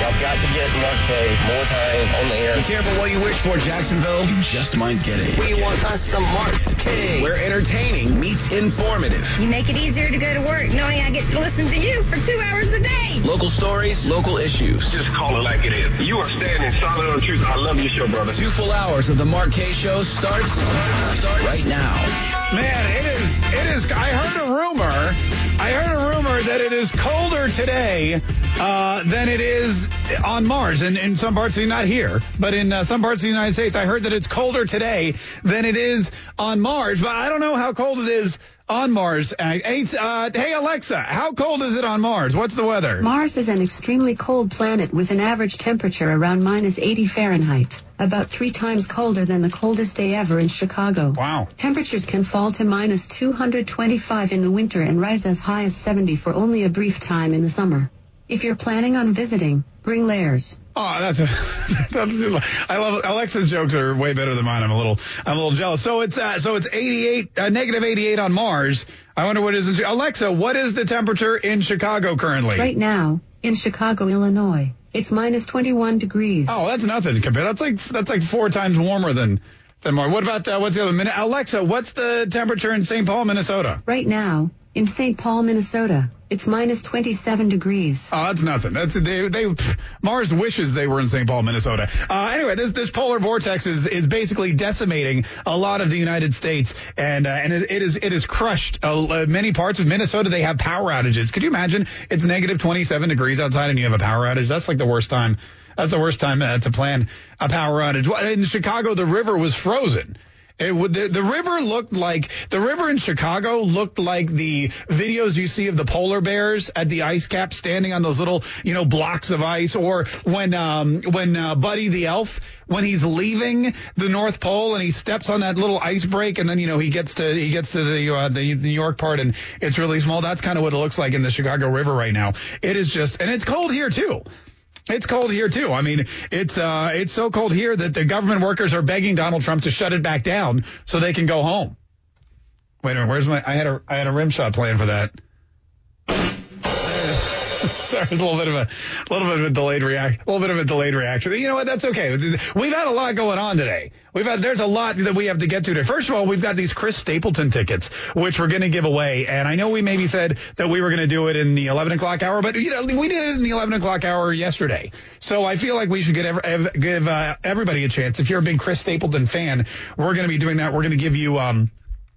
Y'all got to get Mark Kaye more time on the air. Be careful what you wish for, Jacksonville. You just might get it. We want us some Mark Kaye. Where entertaining meets informative. You make it easier to go to work knowing I get to listen to you for two hours a day. Local stories, local issues. Just call it like it is. You are standing solid on truth. I love your show, brother. Two full hours of the Mark Kaye Show starts, starts right now. Man, it is, it is, I heard a rumor, I heard a rumor that it is colder today uh, than it is on Mars. And in some parts, not here, but in uh, some parts of the United States, I heard that it's colder today than it is on Mars. But I don't know how cold it is on Mars. Uh, uh, hey, Alexa, how cold is it on Mars? What's the weather? Mars is an extremely cold planet with an average temperature around minus 80 Fahrenheit, about three times colder than the coldest day ever in Chicago. Wow. Temperatures can fall to minus 225 in the winter and rise as high as 70 for only a brief time in the summer. If you're planning on visiting, bring layers. Oh, that's, a, that's I love Alexa's jokes are way better than mine. I'm a little I'm a little jealous. So it's uh, so it's 88 uh, negative 88 on Mars. I wonder what is in Alexa. What is the temperature in Chicago currently? Right now, in Chicago, Illinois, it's minus 21 degrees. Oh, that's nothing compared. That's like that's like four times warmer than than Mars. What about uh, what's the other minute? Alexa, what's the temperature in St. Paul, Minnesota? Right now, in St. Paul, Minnesota, it's minus 27 degrees. Oh, that's nothing. That's they. They Mars wishes they were in St. Paul, Minnesota. Uh, anyway, this this polar vortex is is basically decimating a lot of the United States, and uh, and it, it is it has crushed uh, many parts of Minnesota. They have power outages. Could you imagine? It's negative 27 degrees outside, and you have a power outage. That's like the worst time. That's the worst time uh, to plan a power outage. In Chicago, the river was frozen. It would, the, the river looked like the river in Chicago looked like the videos you see of the polar bears at the ice cap standing on those little you know blocks of ice, or when um, when uh, Buddy the elf when he's leaving the North Pole and he steps on that little ice break and then you know he gets to he gets to the uh, the New York part and it's really small. That's kind of what it looks like in the Chicago River right now. It is just and it's cold here too. It's cold here too. I mean, it's uh, it's so cold here that the government workers are begging Donald Trump to shut it back down so they can go home. Wait a minute, where's my? I had a I had a rim shot plan for that. Sorry, a little bit of a, a little bit of a delayed react, a little bit of a delayed reaction. You know what? That's okay. We've had a lot going on today. We've had there's a lot that we have to get to today. First of all, we've got these Chris Stapleton tickets, which we're going to give away. And I know we maybe said that we were going to do it in the 11 o'clock hour, but you know we did it in the 11 o'clock hour yesterday. So I feel like we should get ev- give uh, everybody a chance. If you're a big Chris Stapleton fan, we're going to be doing that. We're going to give you um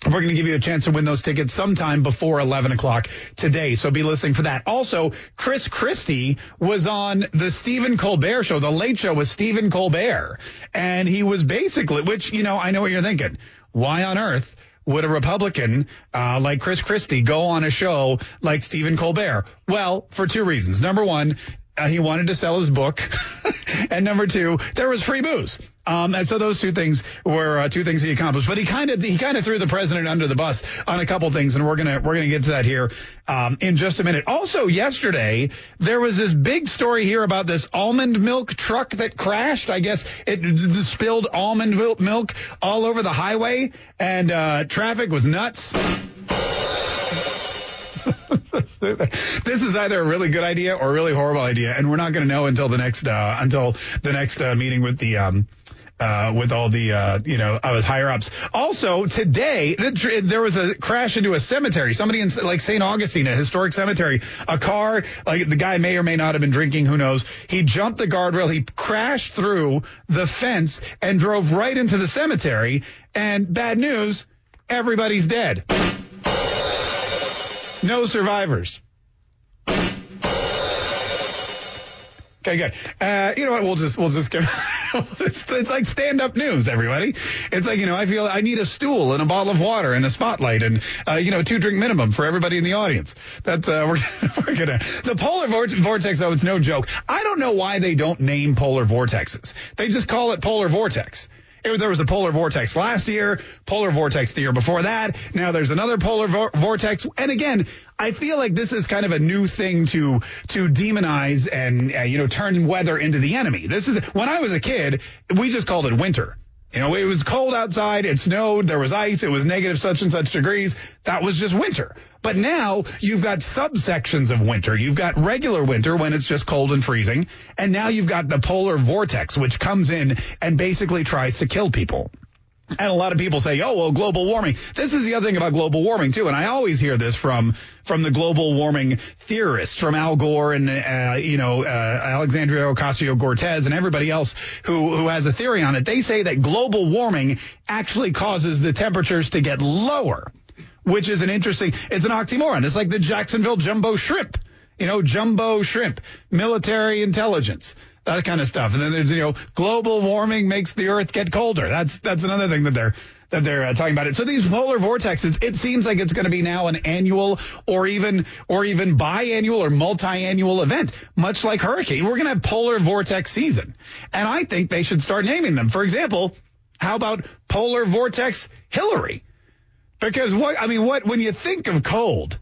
we're going to give you a chance to win those tickets sometime before 11 o'clock today. So be listening for that. Also, Chris Christie was on the Stephen Colbert show, the late show with Stephen Colbert. And he was basically, which, you know, I know what you're thinking. Why on earth would a Republican uh, like Chris Christie go on a show like Stephen Colbert? Well, for two reasons. Number one, uh, he wanted to sell his book, and number two, there was free booze. Um, and so those two things were uh, two things he accomplished. But he kind of he kind of threw the president under the bus on a couple things, and we're gonna we're gonna get to that here um, in just a minute. Also, yesterday there was this big story here about this almond milk truck that crashed. I guess it, spilled almond milk all over the highway, and uh, traffic was nuts. this is either a really good idea or a really horrible idea, and we're not going to know until the next uh, until the next uh, meeting with the. Um, uh, with all the, uh, you know, of his higher ups. Also, today, the, there was a crash into a cemetery. Somebody in, like, St. Augustine, a historic cemetery. A car, like, the guy may or may not have been drinking, who knows. He jumped the guardrail. He crashed through the fence and drove right into the cemetery. And bad news, everybody's dead. No survivors. Okay, good. Uh, you know what? We'll just we'll just give. it's, it's like stand up news, everybody. It's like you know I feel I need a stool and a bottle of water and a spotlight and uh, you know two drink minimum for everybody in the audience. That's uh, we're we're gonna the polar vortex though. It's no joke. I don't know why they don't name polar vortexes. They just call it polar vortex. It, there was a polar vortex last year, polar vortex the year before that. Now there's another polar vo- vortex. And again, I feel like this is kind of a new thing to to demonize and uh, you know turn weather into the enemy. This is when I was a kid, we just called it winter. You know, it was cold outside, it snowed, there was ice, it was negative such and such degrees. That was just winter. But now you've got subsections of winter. You've got regular winter when it's just cold and freezing. And now you've got the polar vortex, which comes in and basically tries to kill people. And a lot of people say, "Oh, well, global warming." This is the other thing about global warming too, and I always hear this from from the global warming theorists, from Al Gore and uh, you know uh, Alexandria Ocasio Cortez and everybody else who who has a theory on it. They say that global warming actually causes the temperatures to get lower, which is an interesting. It's an oxymoron. It's like the Jacksonville jumbo shrimp. You know, jumbo shrimp, military intelligence that kind of stuff. And then there's, you know, global warming makes the earth get colder. That's, that's another thing that they're, that they're uh, talking about it. So these polar vortexes, it seems like it's going to be now an annual or even, or even biannual or multi-annual event, much like hurricane. We're going to have polar vortex season. And I think they should start naming them. For example, how about polar vortex Hillary? Because what, I mean, what, when you think of cold,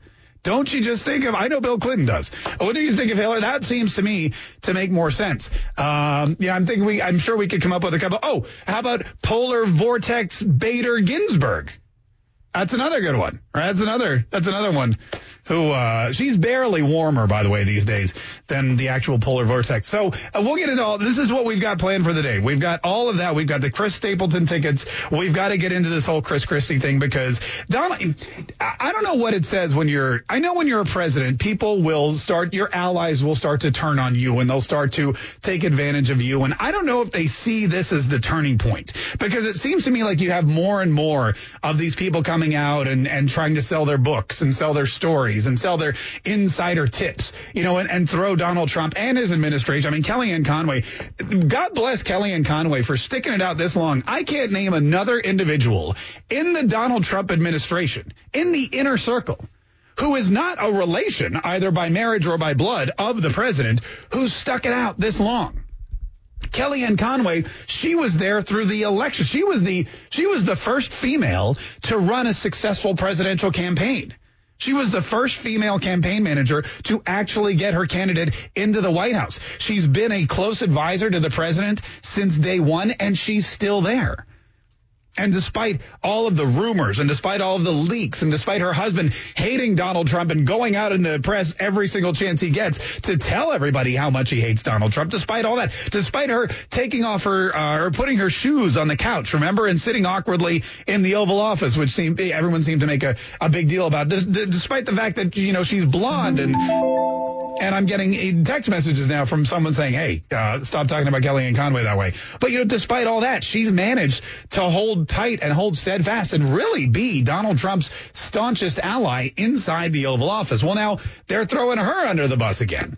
don't you just think of, I know Bill Clinton does. What do you think of Hillary? That seems to me to make more sense. Um, yeah, I'm thinking we, I'm sure we could come up with a couple. Oh, how about polar vortex Bader Ginsburg? That's another good one. That's another, that's another one who, uh, she's barely warmer, by the way, these days than the actual polar vortex. So uh, we'll get into all, this is what we've got planned for the day. We've got all of that. We've got the Chris Stapleton tickets. We've got to get into this whole Chris Christie thing because Donald, I don't know what it says when you're, I know when you're a president, people will start, your allies will start to turn on you and they'll start to take advantage of you. And I don't know if they see this as the turning point because it seems to me like you have more and more of these people coming out and, and trying to sell their books and sell their stories and sell their insider tips, you know, and, and throw Donald Trump and his administration. I mean, Kellyanne Conway, God bless Kellyanne Conway for sticking it out this long. I can't name another individual in the Donald Trump administration, in the inner circle, who is not a relation, either by marriage or by blood, of the president, who stuck it out this long. Kellyanne Conway, she was there through the election. She was the she was the first female to run a successful presidential campaign. She was the first female campaign manager to actually get her candidate into the White House. She's been a close advisor to the president since day one, and she's still there. And despite all of the rumors and despite all of the leaks and despite her husband hating Donald Trump and going out in the press every single chance he gets to tell everybody how much he hates Donald Trump, despite all that, despite her taking off her uh, or putting her shoes on the couch, remember, and sitting awkwardly in the Oval Office, which seemed everyone seemed to make a, a big deal about, d- d- despite the fact that you know she's blonde and and I'm getting text messages now from someone saying, "Hey, uh, stop talking about Kellyanne Conway that way." But you know, despite all that, she's managed to hold tight and hold steadfast and really be Donald Trump's staunchest ally inside the Oval Office. Well, now they're throwing her under the bus again.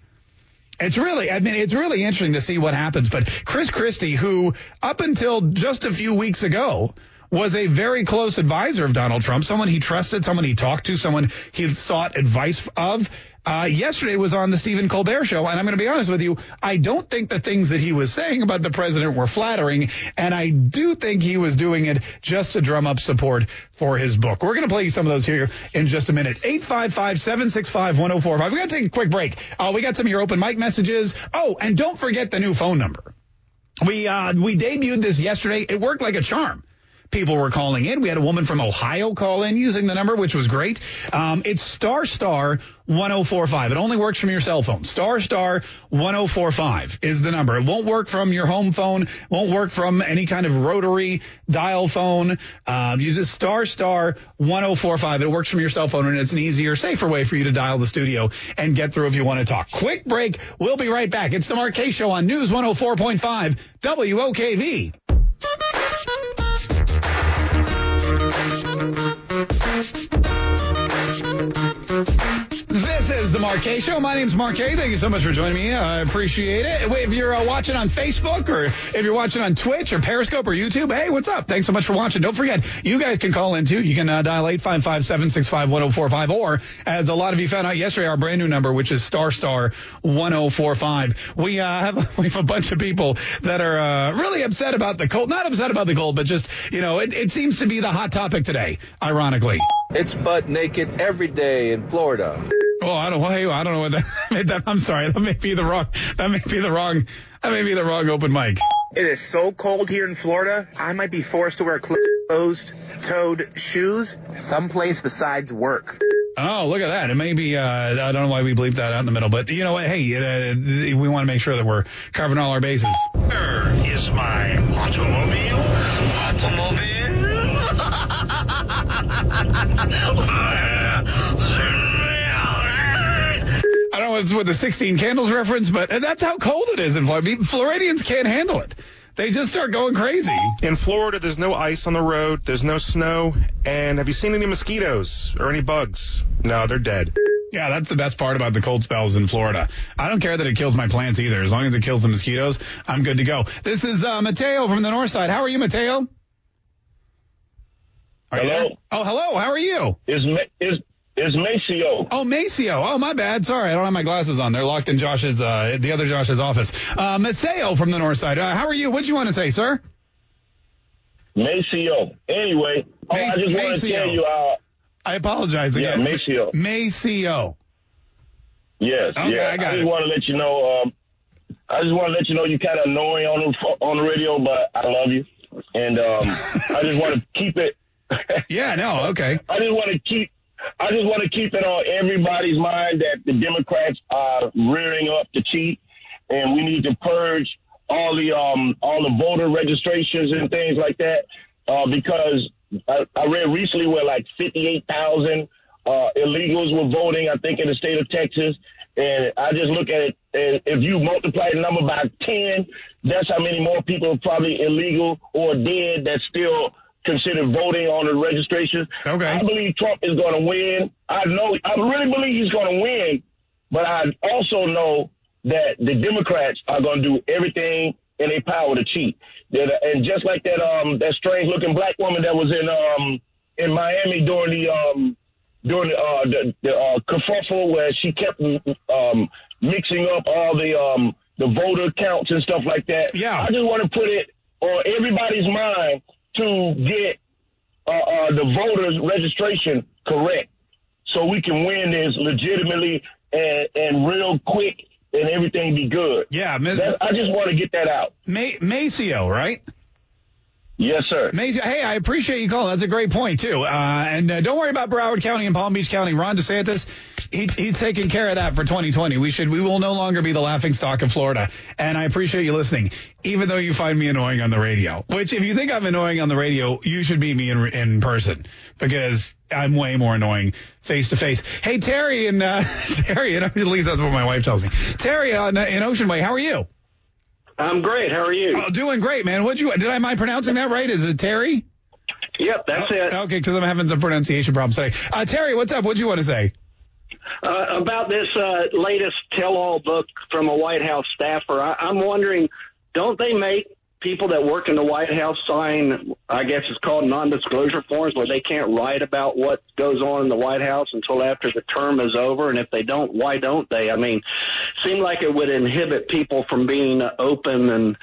It's really, I mean, it's really interesting to see what happens. But Chris Christie, who up until just a few weeks ago was a very close advisor of Donald Trump, someone he trusted, someone he talked to, someone he sought advice of. Uh, yesterday was on the Stephen Colbert show, and I'm going to be honest with you. I don't think the things that he was saying about the president were flattering, and I do think he was doing it just to drum up support for his book. We're going to play you some of those here in just a minute. 855-765-1045. We're going to take a quick break. Uh, we got some of your open mic messages. Oh, and don't forget the new phone number. We uh, we debuted this yesterday. It worked like a charm people were calling in. We had a woman from Ohio call in using the number, which was great. Um, it's star star 1045. It only works from your cell phone. Star star 1045 is the number. It won't work from your home phone. Won't work from any kind of rotary dial phone. Um, use star star 1045. It works from your cell phone and it's an easier, safer way for you to dial the studio and get through if you want to talk. Quick break. We'll be right back. It's the Kaye Show on News 104.5 WOKV. The Mark Show. My name's Mark Kaye. Thank you so much for joining me. I appreciate it. If you're uh, watching on Facebook or if you're watching on Twitch or Periscope or YouTube, hey, what's up? Thanks so much for watching. Don't forget, you guys can call in too. You can uh, dial 855-765-1045 or, as a lot of you found out yesterday, our brand new number, which is star star 1045. We uh, have we have a bunch of people that are uh, really upset about the cold. Not upset about the cold, but just you know, it, it seems to be the hot topic today. Ironically. It's butt naked every day in Florida. Oh, I don't. Hey, I don't know what that, that. I'm sorry. That may be the wrong. That may be the wrong. That may be the wrong open mic. It is so cold here in Florida, I might be forced to wear closed-toed shoes someplace besides work. Oh, look at that. It may be, uh, I don't know why we bleeped that out in the middle, but you know what? Hey, uh, we want to make sure that we're covering all our bases. Where is my automobile? I don't know if it's with the 16 candles reference, but that's how cold it is in Florida. I mean, Floridians can't handle it. They just start going crazy. In Florida, there's no ice on the road, there's no snow, and have you seen any mosquitoes or any bugs? No, they're dead. Yeah, that's the best part about the cold spells in Florida. I don't care that it kills my plants either. As long as it kills the mosquitoes, I'm good to go. This is uh, Mateo from the north side. How are you, Mateo? Are you Hello? there? Oh, hello. How are you? Is is is Maceo? Oh, Maceo. Oh, my bad. Sorry, I don't have my glasses on. They're locked in Josh's, uh, the other Josh's office. Uh, Maceo from the north side. Uh, how are you? What'd you want to say, sir? Maceo. Anyway, oh, I just want to tell you, uh, I apologize again. yeah. Maceo. Maceo. Yes, Okay, yeah. I got I just it. want to let you know. Um, I just want to let you know you're kind of annoying on the on the radio, but I love you, and um, I just want to keep it. Yeah, no, okay. I just want to keep. I just want to keep it on everybody's mind that the Democrats are rearing up to cheat, and we need to purge all the um all the voter registrations and things like that. Uh, because I, I read recently where like fifty eight thousand uh, illegals were voting. I think in the state of Texas, and I just look at it. And if you multiply the number by ten, that's how many more people are probably illegal or dead that still considered voting on the registration. Okay. I believe Trump is going to win. I know, I really believe he's going to win, but I also know that the Democrats are going to do everything in their power to cheat. And just like that, um, that strange looking black woman that was in, um, in Miami during the, um, during the, uh, the, the uh, kerfuffle where she kept, um, mixing up all the, um, the voter counts and stuff like that. Yeah. I just want to put it on everybody's mind to get uh, uh, the voters registration correct so we can win this legitimately and, and real quick and everything be good. Yeah, That, I just want to get that out. Ma- Maceo, right? Yes, sir. Maceo. Hey, I appreciate you calling. That's a great point too. Uh, and uh, don't worry about Broward County and Palm Beach County. Ron DeSantis, he, he's taking care of that for 2020. We should, we will no longer be the laughing stock of Florida. And I appreciate you listening, even though you find me annoying on the radio. Which, if you think I'm annoying on the radio, you should meet me in in person because I'm way more annoying face to face. Hey, Terry and uh, Terry, and at least that's what my wife tells me. Terry on uh, in Ocean Way, how are you? I'm great. How are you? Oh, doing great, man. What you? Did I mind pronouncing that right? Is it Terry? Yep, that's it. Okay, because I'm having some pronunciation problems today. Uh, Terry, what's up? What'd you want to say? Uh, about this uh, latest tell-all book from a White House staffer, I, I'm wondering, don't they make people that work in the White House sign, I guess it's called non-disclosure forms, where they can't write about what goes on in the White House until after the term is over? And if they don't, why don't they? I mean, seem like it would inhibit people from being open and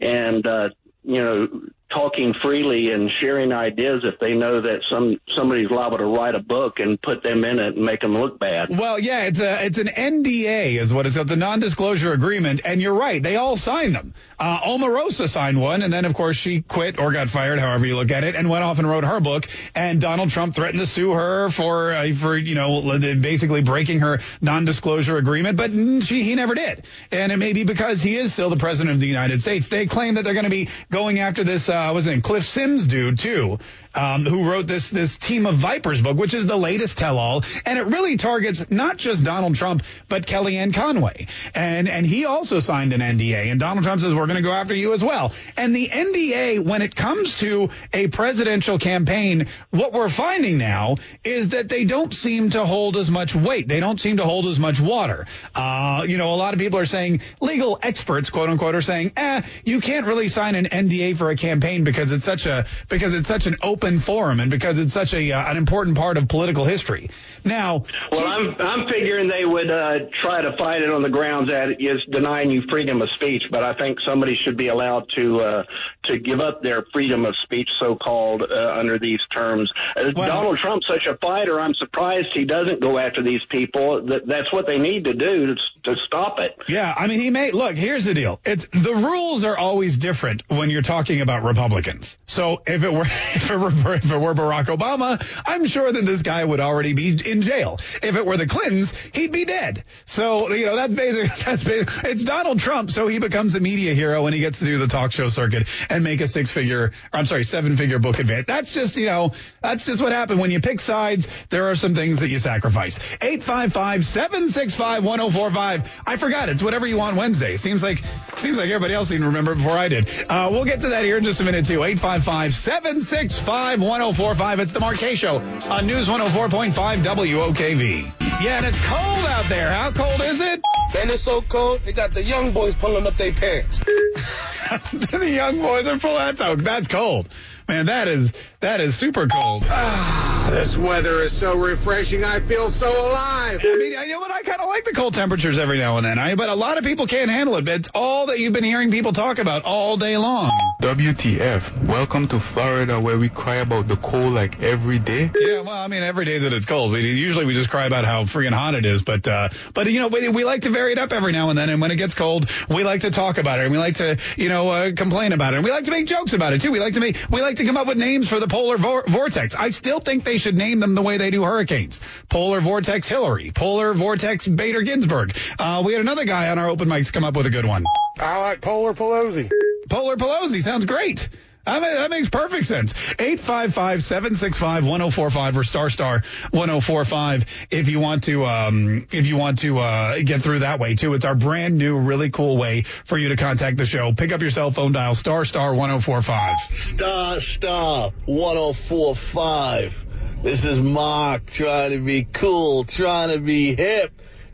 and uh, you know talking freely and sharing ideas if they know that some somebody's liable to write a book and put them in it and make them look bad. Well, yeah, it's a it's an NDA is what it's it's a non-disclosure agreement, and you're right, they all sign them. Uh, Omarosa signed one, and then of course she quit or got fired, however you look at it, and went off and wrote her book. And Donald Trump threatened to sue her for uh, for you know basically breaking her non-disclosure agreement, but she he never did, and it may be because he is still the president of the United States. They claim that they're going to be going after this uh, Uh, was in Cliff Sims dude too, um, who wrote this this Team of Vipers book, which is the latest tell-all, and it really targets not just Donald Trump but Kellyanne Conway, and and he also signed an NDA, and Donald Trump says we're going to go after you as well. And the NDA, when it comes to a presidential campaign, what we're finding now is that they don't seem to hold as much weight. They don't seem to hold as much water. Uh, you know, a lot of people are saying legal experts, quote unquote, are saying, eh, you can't really sign an NDA for a campaign because it's such a because it's such an open forum and because it's such a uh, an important part of political history. Now, well, I'm I'm figuring they would uh, try to fight it on the grounds that it is denying you freedom of speech, but I think somebody should be allowed to uh, to give up their freedom of speech, so called, uh, under these terms. Uh, well, Donald Trump's such a fighter. I'm surprised he doesn't go after these people. That that's what they need to do to, to stop it. Yeah, I mean, he may look. Here's the deal. It's the rules are always different when you're talking about Republicans. So if it were if it were, if it were Barack Obama, I'm sure that this guy would already be in jail. If it were the Clintons, he'd be dead. So you know that's basic. That's basic. It's Donald Trump, so he becomes a media hero when he gets to do the talk show circuit and make a six figure, I'm sorry, seven figure book advance. That's just you know that's just what happened when you pick sides. There are some things that you sacrifice. 855-765-1045. I forgot. It's whatever you want Wednesday. Seems like seems like everybody else didn't remember before I did. Uh, we'll get to that here in just a minute too. 855-765-1045. It's the Mark Show on News 104.5 WOKV. Yeah, and it's cold out there. How cold is it? Man, it's so cold. They got the young boys pulling up their pants. the young boys are pulling. That's, that's cold. Man, that is that is super cold. Ah, this weather is so refreshing. I feel so alive. I mean, you know what? I kind of like the cold temperatures every now and then. I, but a lot of people can't handle it. But it's all that you've been hearing people talk about all day long. WTF? Welcome to Florida, where we cry about the cold like every day. Yeah, well, I mean, every day that it's cold. We, usually we just cry about how freaking hot it is, but uh, but you know, we, we like to vary it up every now and then. And when it gets cold, we like to talk about it, and we like to you know uh, complain about it, and we like to make jokes about it too. We like to make we like to come up with names for the polar vor- vortex. I still think they should name them the way they do hurricanes. Polar vortex Hillary, polar vortex Bader Ginsburg. Uh, we had another guy on our open mics come up with a good one. I like Polar Pelosi. Polar Pelosi sounds great. I mean, that makes perfect sense. 855-765-1045 or star star 1045 if you want to um, if you want to uh, get through that way too. It's our brand new really cool way for you to contact the show. Pick up your cell phone dial star star 1045. Star star 1045. This is Mark trying to be cool, trying to be hip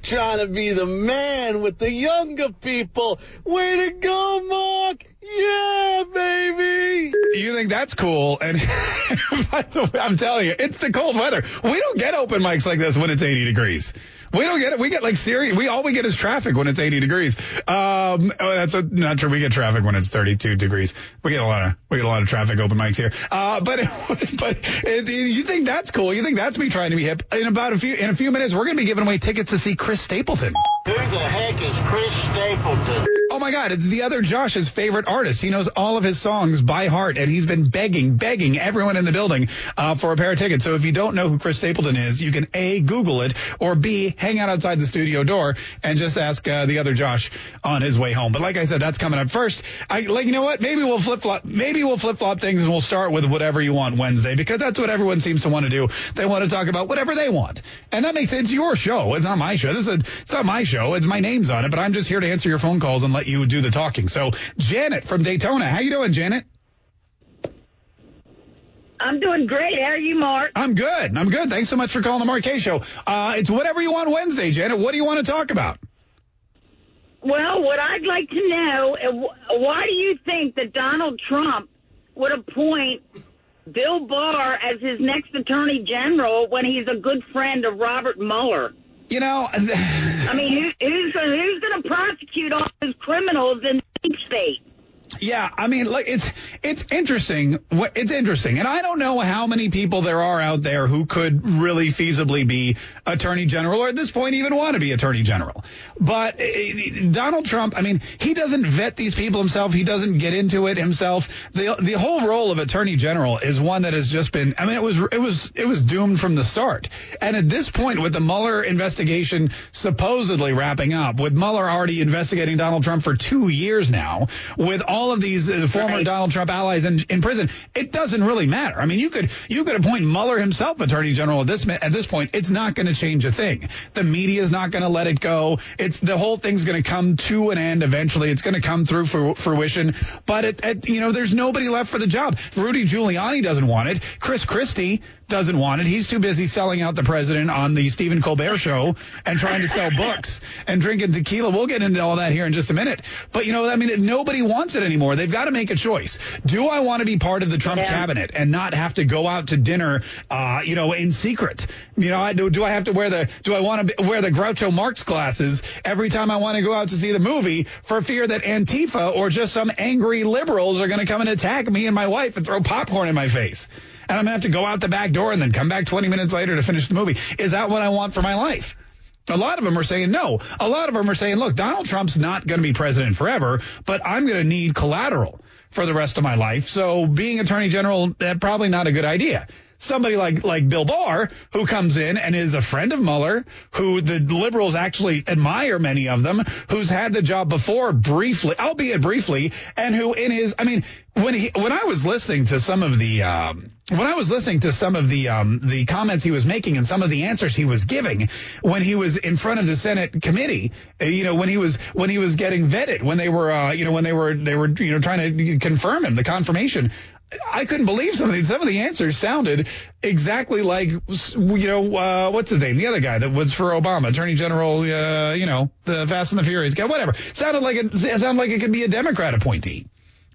trying to be the man with the younger people. Way to go, Mark! Yeah, baby! You think that's cool? And by the way, I'm telling you, it's the cold weather. We don't get open mics like this when it's 80 degrees. We don't get it. We get like serious. We all we get is traffic when it's 80 degrees. Um, oh, that's a, not true. We get traffic when it's 32 degrees. We get a lot of we get a lot of traffic open mics here. Uh, but but it, you think that's cool? You think that's me trying to be hip? In about a few in a few minutes, we're to be giving away tickets to see Chris Stapleton. Who the heck is Chris Stapleton? My God, it's the other Josh's favorite artist. He knows all of his songs by heart, and he's been begging, begging everyone in the building uh, for a pair of tickets. So if you don't know who Chris Stapleton is, you can A, Google it, or B, hang out outside the studio door and just ask uh, the other Josh on his way home. But like I said, that's coming up first. I like, you know what? Maybe we'll flip flop. Maybe we'll flip flop things, and we'll start with whatever you want Wednesday because that's what everyone seems to want to do. They want to talk about whatever they want, and that makes it's your show. It's not my show. This is a, it's not my show. It's my name's on it, but I'm just here to answer your phone calls and let you do the talking. So, Janet from Daytona, how you doing, Janet? I'm doing great. How are you, Mark? I'm good. I'm good. Thanks so much for calling the Mark Kaye Show. Uh, it's whatever you want Wednesday, Janet. What do you want to talk about? Well, what I'd like to know, uh, why do you think that Donald Trump would appoint Bill Barr as his next attorney general when he's a good friend of Robert Mueller? You know, I mean, who, who's who's going to prosecute all those criminals in the state? Yeah, I mean, like it's it's interesting. It's interesting, and I don't know how many people there are out there who could really feasibly be attorney general, or at this point even want to be attorney general. But uh, Donald Trump, I mean, he doesn't vet these people himself. He doesn't get into it himself. the The whole role of attorney general is one that has just been. I mean, it was it was it was doomed from the start. And at this point, with the Mueller investigation supposedly wrapping up, with Mueller already investigating Donald Trump for two years now, with all all of these uh, former Donald Trump allies in, in prison. It doesn't really matter. I mean, you could you could appoint Mueller himself attorney general at this at this point. It's not going to change a thing. The media is not going to let it go. It's the whole thing's going to come to an end eventually. It's going to come through for fruition. But it, it, you know, there's nobody left for the job. Rudy Giuliani doesn't want it. Chris Christie doesn't want it. He's too busy selling out the president on the Stephen Colbert show and trying to sell books and drinking tequila. We'll get into all that here in just a minute. But you know, I mean, nobody wants it anymore. They've got to make a choice. Do I want to be part of the Trump yeah. cabinet and not have to go out to dinner, uh, you know, in secret? You know, I do, do I have to wear the, do I want to wear the Groucho Marx glasses every time I want to go out to see the movie for fear that Antifa or just some angry liberals are going to come and attack me and my wife and throw popcorn in my face? and I'm gonna have to go out the back door and then come back 20 minutes later to finish the movie. Is that what I want for my life? A lot of them are saying no. A lot of them are saying, look, Donald Trump's not going to be president forever, but I'm going to need collateral for the rest of my life. So being attorney general, probably not a good idea somebody like like Bill Barr, who comes in and is a friend of Mueller, who the liberals actually admire many of them, who's had the job before briefly, albeit briefly, and who in his, I mean, when he when I was listening to some of the um, when I was listening to some of the um, the comments he was making and some of the answers he was giving when he was in front of the Senate committee, uh, you know, when he was when he was getting vetted, when they were uh, you know when they were they were you know trying to confirm him, the confirmation. I couldn't believe some of the some of the answers sounded exactly like you know uh, what's his name the other guy that was for Obama Attorney General uh, you know the Fast and the Furious guy whatever sounded like it sounded like it could be a Democrat appointee.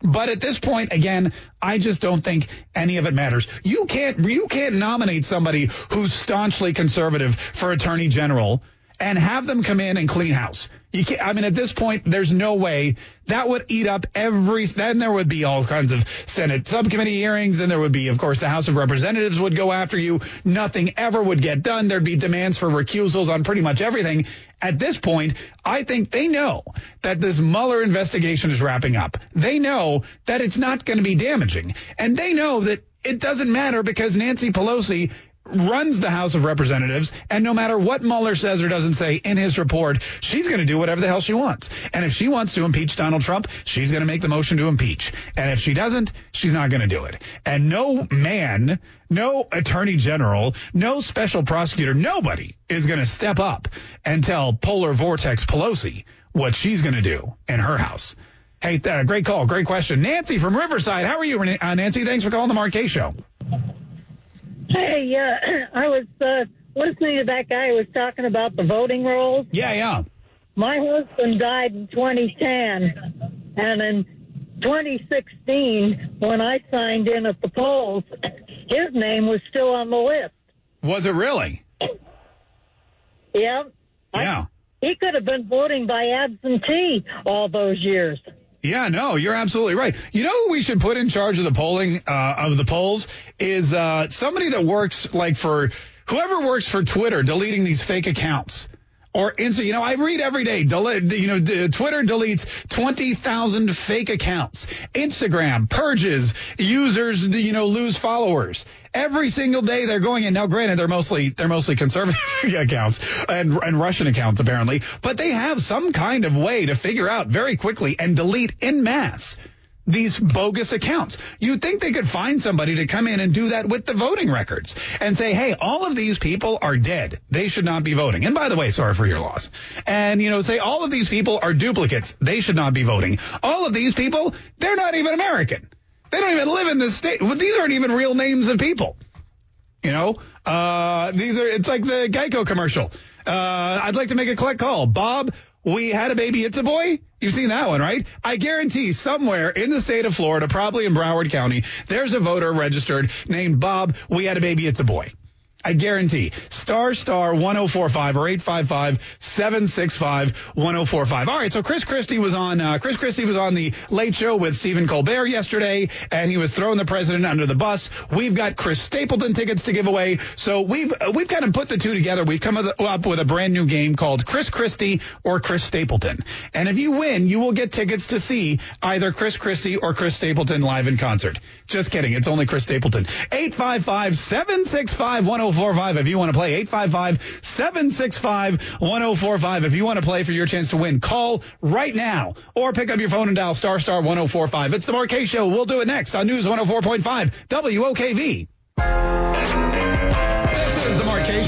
But at this point, again, I just don't think any of it matters. You can't you can't nominate somebody who's staunchly conservative for attorney general and have them come in and clean house. You can't, I mean, at this point, there's no way that would eat up every, then there would be all kinds of Senate subcommittee hearings. And there would be, of course, the House of Representatives would go after you. Nothing ever would get done. There'd be demands for recusals on pretty much everything. At this point, I think they know that this Mueller investigation is wrapping up. They know that it's not going to be damaging. And they know that it doesn't matter because Nancy Pelosi runs the House of Representatives, and no matter what Mueller says or doesn't say in his report, she's going to do whatever the hell she wants. And if she wants to impeach Donald Trump, she's going to make the motion to impeach. And if she doesn't, she's not going to do it. And no man, no attorney general, no special prosecutor, nobody is going to step up and tell Polar Vortex Pelosi what she's going to do in her house. Hey, uh, great call. Great question. Nancy from Riverside. How are you, uh, Nancy? Thanks for calling the Mark Kaye Show. Hey, uh, I was uh, listening to that guy who was talking about the voting rolls. Yeah, yeah. My husband died in 2010, and in 2016, when I signed in at the polls, his name was still on the list. Was it really? Yeah. Yeah. I, he could have been voting by absentee all those years. Yeah, no, you're absolutely right. You know who we should put in charge of the polling uh, of the polls is uh, somebody that works like for whoever works for Twitter, deleting these fake accounts. Or Insta, you know, I read every day. Delete, you know, Twitter deletes twenty thousand fake accounts. Instagram purges users. You know, lose followers every single day. They're going in. Now, granted, they're mostly they're mostly conservative accounts and and Russian accounts apparently, but they have some kind of way to figure out very quickly and delete in mass these bogus accounts. You'd think they could find somebody to come in and do that with the voting records and say, hey, all of these people are dead. They should not be voting. And by the way, sorry for your loss. And, you know, say all of these people are duplicates. They should not be voting. All of these people, they're not even American. They don't even live in this state. These aren't even real names of people. You know, uh, these are, it's like the Geico commercial. Uh, I'd like to make a collect call. Bob, we had a baby. It's a boy. You've seen that one, right? I guarantee somewhere in the state of Florida, probably in Broward County, there's a voter registered named Bob. We had a baby. It's a boy. I guarantee. Star star 1045 or 855 765 1045. All right, so Chris Christie was on uh, Chris Christie was on the Late Show with Stephen Colbert yesterday and he was throwing the president under the bus. We've got Chris Stapleton tickets to give away. So we've uh, we've kind of put the two together. We've come up with a brand new game called Chris Christie or Chris Stapleton. And if you win, you will get tickets to see either Chris Christie or Chris Stapleton live in concert. Just kidding. It's only Chris Stapleton. 855 765 1045 1045 if you want to play. 855 765 1045 if you want to play for your chance to win. Call right now or pick up your phone and dial star star 1045. It's the Kaye Show. We'll do it next on News 104.5 WOKV.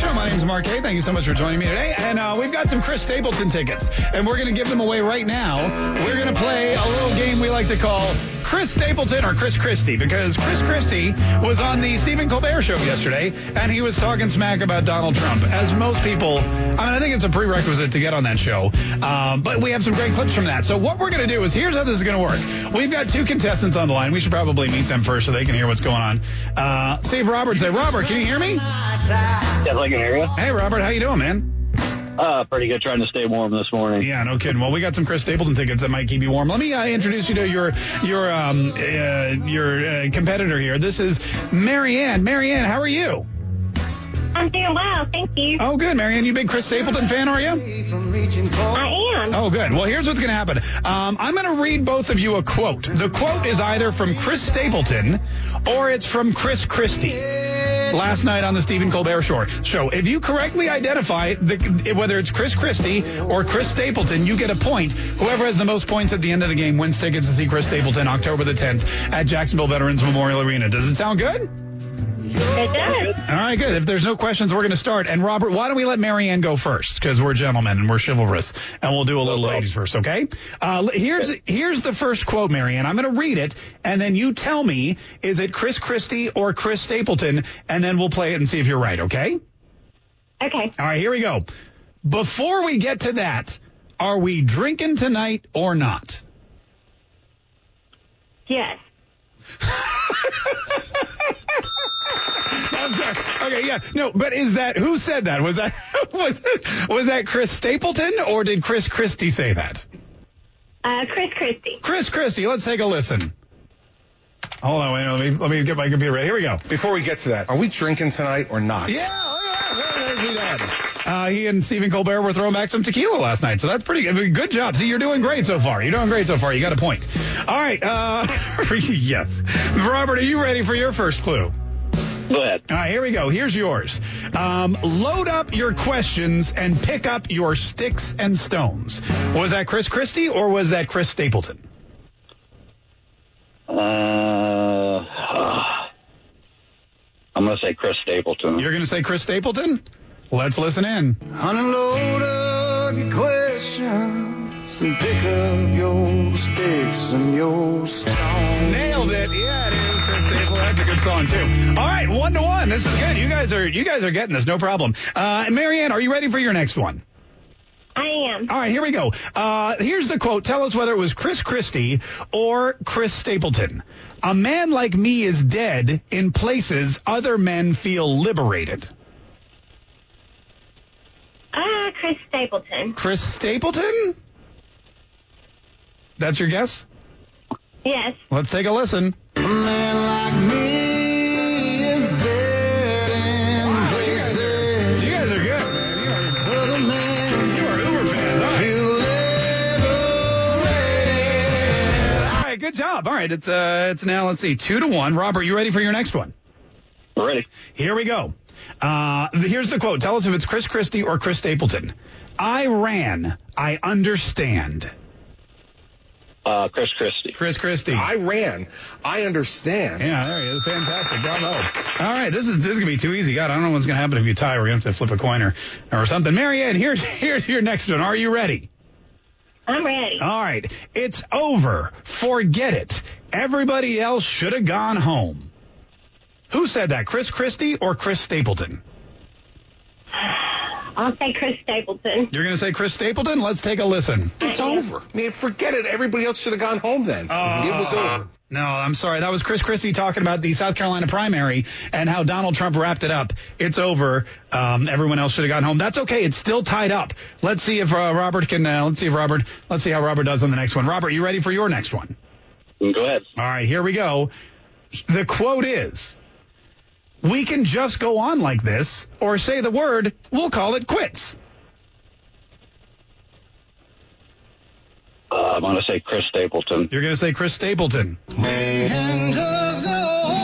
Show. My name is Mark Kaye. Thank you so much for joining me today. And uh, we've got some Chris Stapleton tickets, and we're going to give them away right now. We're going to play a little game we like to call Chris Stapleton or Chris Christie because Chris Christie was on the Stephen Colbert show yesterday, and he was talking smack about Donald Trump. As most people, I mean, I think it's a prerequisite to get on that show. Um, but we have some great clips from that. So what we're going to do is here's how this is going to work. We've got two contestants on the line. We should probably meet them first so they can hear what's going on. Uh, Robert's there. Robert, can you hear me? I can hear you. Hey, Robert, how you doing, man? Uh, pretty good. Trying to stay warm this morning. Yeah, no kidding. Well, we got some Chris Stapleton tickets that might keep you warm. Let me uh, introduce you to your your um uh, your uh, competitor here. This is Marianne. Marianne, how are you? I'm doing well, thank you. Oh, good, Marianne. You a big Chris Stapleton fan, are you? I am. Oh, good. Well, here's what's going to happen. Um, I'm going to read both of you a quote. The quote is either from Chris Stapleton or it's from Chris Christie. Last night on the Stephen Colbert Show. Show. If you correctly identify the, whether it's Chris Christie or Chris Stapleton, you get a point. Whoever has the most points at the end of the game wins tickets to see Chris Stapleton October the 10th at Jacksonville Veterans Memorial Arena. Does it sound good? It does. All right, good. If there's no questions, we're going to start. And Robert, why don't we let Marianne go first? Because we're gentlemen and we're chivalrous, and we'll do a little ladies first, okay? Uh, here's here's the first quote, Marianne. I'm going to read it, and then you tell me is it Chris Christie or Chris Stapleton, and then we'll play it and see if you're right, okay? Okay. All right, here we go. Before we get to that, are we drinking tonight or not? Yes. I'm sorry. Okay, yeah, no, but is that who said that? Was that was was that Chris Stapleton or did Chris Christie say that? Uh, Chris Christie. Chris Christie, let's take a listen. Hold on, wait, let me let me get my computer ready. Here we go. Before we get to that, are we drinking tonight or not? Yeah, look at that. Very nicely done. Uh, he and Stephen Colbert were throwing back some tequila last night, so that's pretty good. Good job. See, you're doing great so far. You're doing great so far. You got a point. All right. Uh, yes. Robert, are you ready for your first clue? Go ahead. All right, here we go. Here's yours. Um, load up your questions and pick up your sticks and stones. Was that Chris Christie or was that Chris Stapleton? Uh, I'm going to say Chris Stapleton. You're going to say Chris Stapleton? Let's listen in. Unload up your questions and pick up your sticks and your stones. Nailed it. Yeah, it is Chris Stapleton. That's a good song too. All right, one to one. This is good. You guys are you guys are getting this. No problem. Uh, Marianne, are you ready for your next one? I am. All right, here we go. Uh, here's the quote. Tell us whether it was Chris Christie or Chris Stapleton. A man like me is dead in places other men feel liberated. Uh, Chris Stapleton. Chris Stapleton? That's your guess? Yes. Let's take a listen. A man me in You guys are good, man. You are, you are Uber fans. All right. All right, good job. All right, it's uh, it's now let's see, two to one. Robert, you ready for your next one? Ready. Here we go. Uh, here's the quote. Tell us if it's Chris Christie or Chris Stapleton. I ran. I understand. Uh, Chris Christie. Chris Christie. I ran. I understand. Yeah, there he is. Fantastic. Bravo. All right, this is this is gonna be too easy. God, I don't know what's gonna happen if you tie. We're gonna have to flip a coin or, or something. Marianne, here's here's your next one. Are you ready? I'm ready. All right. It's over. Forget it. Everybody else should have gone home. Who said that? Chris Christie or Chris Stapleton? I'll say Chris Stapleton. You're going to say Chris Stapleton? Let's take a listen. It's over. Man, forget it. Everybody else should have gone home then. Uh, it was over. No, I'm sorry. That was Chris Christie talking about the South Carolina primary and how Donald Trump wrapped it up. It's over. Um, everyone else should have gone home. That's okay. It's still tied up. Let's see if uh, Robert can. Uh, let's see if Robert. Let's see how Robert does on the next one. Robert, you ready for your next one? Go ahead. All right, here we go. The quote is We can just go on like this, or say the word, we'll call it quits. Uh, I'm going to say Chris Stapleton. You're going to say Chris Stapleton. We can just go on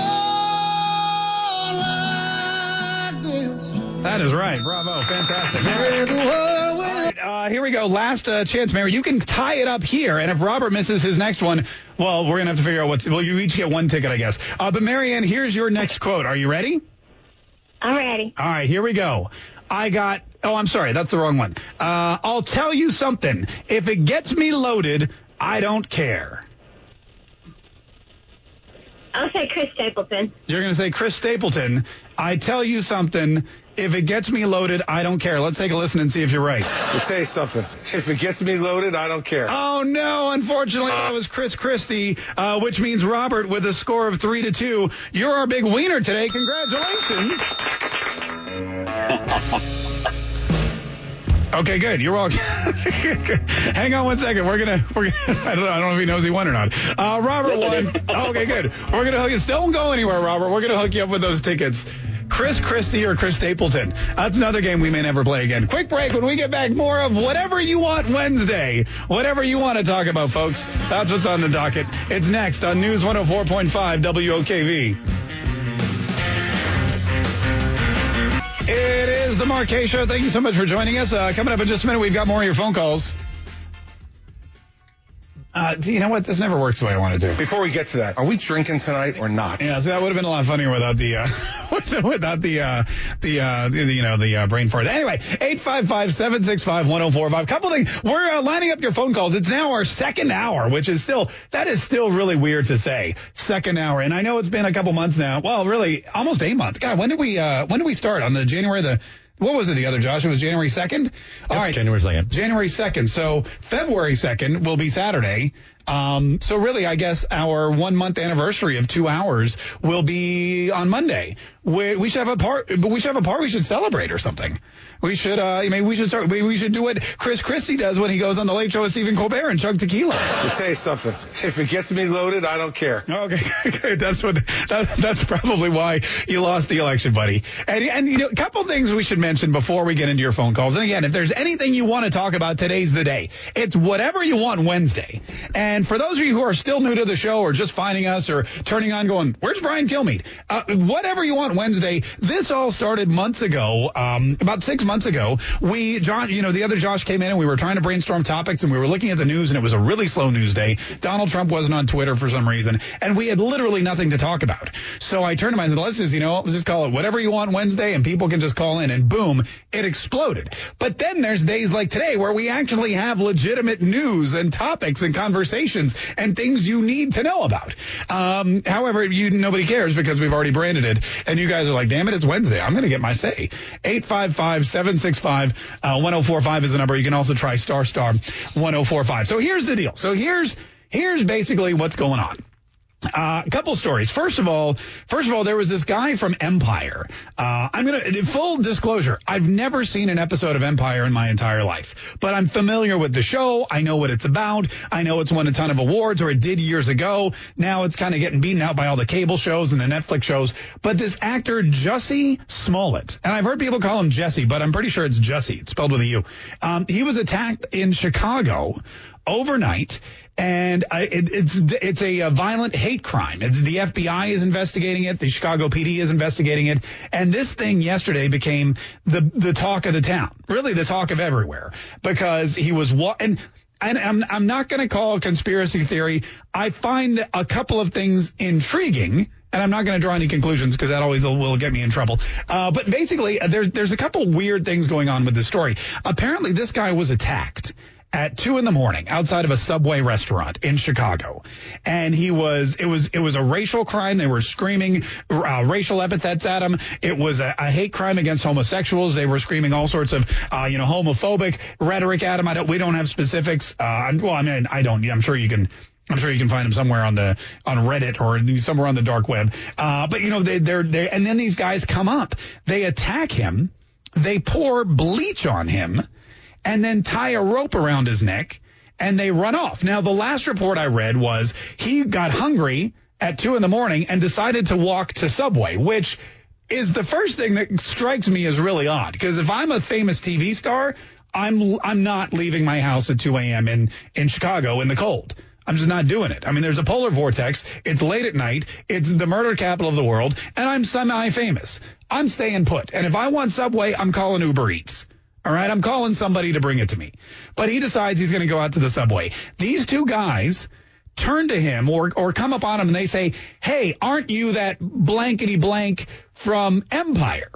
like this. That is right. Bravo. Fantastic. Uh, here we go. Last uh, chance, Mary. You can tie it up here, and if Robert misses his next one, well, we're gonna have to figure out what. well, you each get one ticket, I guess. Uh, but Marianne, here's your next quote. Are you ready? I'm ready. All right, here we go. I got. Oh, I'm sorry, that's the wrong one. Uh, I'll tell you something. If it gets me loaded, I don't care. I'll say Chris Stapleton. You're going to say Chris Stapleton. I tell you something. If it gets me loaded, I don't care. Let's take a listen and see if you're right. I'll tell you something. If it gets me loaded, I don't care. Oh no! Unfortunately, that was Chris Christie, uh, which means Robert with a score of three to two. You're our big wiener today. Congratulations. Okay, good. You're welcome. Hang on one second. We're gonna. We're gonna. I don't know. I don't know if he knows he won or not. Uh, Robert won. Okay, good. We're gonna hook you. Don't go anywhere, Robert. We're gonna hook you up with those tickets. Chris Christie or Chris Stapleton. That's another game we may never play again. Quick break. When we get back, more of whatever you want Wednesday. Whatever you want to talk about, folks. That's what's on the docket. It's next on News 104.5 WOKV. It is the Mark Kaye Show. Thank you so much for joining us. Uh, coming up in just a minute, we've got more of your phone calls. Uh, you know what? This never works the way I want it to. Before we get to that, are we drinking tonight or not? Yeah, so that would have been a lot funnier without the uh, without the uh, the, uh, the you know the uh, brain fart. Anyway, 855-765-1045. Couple things. We're uh, lining up your phone calls. It's now our second hour, which is still that is still really weird to say. Second hour, and I know it's been a couple months now. Well, really, almost a month. God, when did we uh, when did we start on the January the what was it the other Josh? It was January 2nd? All right. January 2nd. January 2nd. So February 2nd will be Saturday. Um, so really, I guess our one month anniversary of two hours will be on Monday. We, we should have a part, but we should have a part we should celebrate or something. We should, uh, I mean, we should start, we, we should do what Chris Christie does when he goes on the late show with Stephen Colbert and chug tequila. I'll tell you something. If it gets me loaded, I don't care. Okay. That's what, that, that's probably why you lost the election, buddy. And, and, you know, a couple things we should mention before we get into your phone calls. And again, if there's anything you want to talk about, today's the day. It's whatever you want Wednesday. And for those of you who are still new to the show or just finding us or turning on going, where's Brian Kilmeade? Uh, whatever you want Wednesday. This all started months ago, um, about six months ago. We, John, you know, the other Josh came in and we were trying to brainstorm topics and we were looking at the news and it was a really slow news day. Donald Trump wasn't on Twitter for some reason and we had literally nothing to talk about. So I turned to him and said, let's just, you know, let's just call it whatever you want Wednesday and people can just call in and boom, it exploded. But then there's days like today where we actually have legitimate news and topics and conversations and things you need to know about. Um, however, you nobody cares because we've already branded it and you guys are like, damn it, it's Wednesday. I'm going to get my say. 855-765-1045 is the number. You can also try star star 1045. So here's the deal. So here's, here's basically what's going on. Uh, a couple stories. First of all, first of all, there was this guy from Empire. Uh, I'm gonna full disclosure. I've never seen an episode of Empire in my entire life, but I'm familiar with the show. I know what it's about. I know it's won a ton of awards, or it did years ago. Now it's kind of getting beaten out by all the cable shows and the Netflix shows. But this actor Jussie Smollett, and I've heard people call him Jesse, but I'm pretty sure it's Jussie. It's spelled with a U. Um, he was attacked in Chicago overnight and uh, it, it's it's a, a, violent hate crime. It's, the FBI is investigating it. The Chicago PD is investigating it. And this thing yesterday became the the talk of the town, really the talk of everywhere, because he was wa- and. And I'm, I'm not going to call conspiracy theory. I find a couple of things intriguing and I'm not going to draw any conclusions because that always will, will, get me in trouble. Uh, but basically, uh, there's there's a couple weird things going on with this story. Apparently, this guy was attacked at two in the morning outside of a Subway restaurant in Chicago. And he was, it was, it was a racial crime. They were screaming uh, racial epithets at him. It was a, a, hate crime against homosexuals. They were screaming all sorts of, uh, you know, homophobic rhetoric at him. I don't, we don't have specifics. Uh, well, I mean, I don't, I'm sure you can, I'm sure you can find them somewhere on the on Reddit or somewhere on the dark web. Uh, but you know, they, they're they and then these guys come up, they attack him, they pour bleach on him, and then tie a rope around his neck and they run off. Now, the last report I read was he got hungry at two in the morning and decided to walk to Subway, which is the first thing that strikes me as really odd. Because if I'm a famous TV star, I'm I'm not leaving my house at 2 a.m. in in Chicago in the cold. I'm just not doing it. I mean, there's a polar vortex. It's late at night. It's the murder capital of the world, and I'm semi-famous. I'm staying put. And if I want Subway, I'm calling Uber Eats. All right, I'm calling somebody to bring it to me. But he decides he's going to go out to the subway. These two guys turn to him or or come up on him and they say, "Hey, aren't you that blankety blank from Empire?"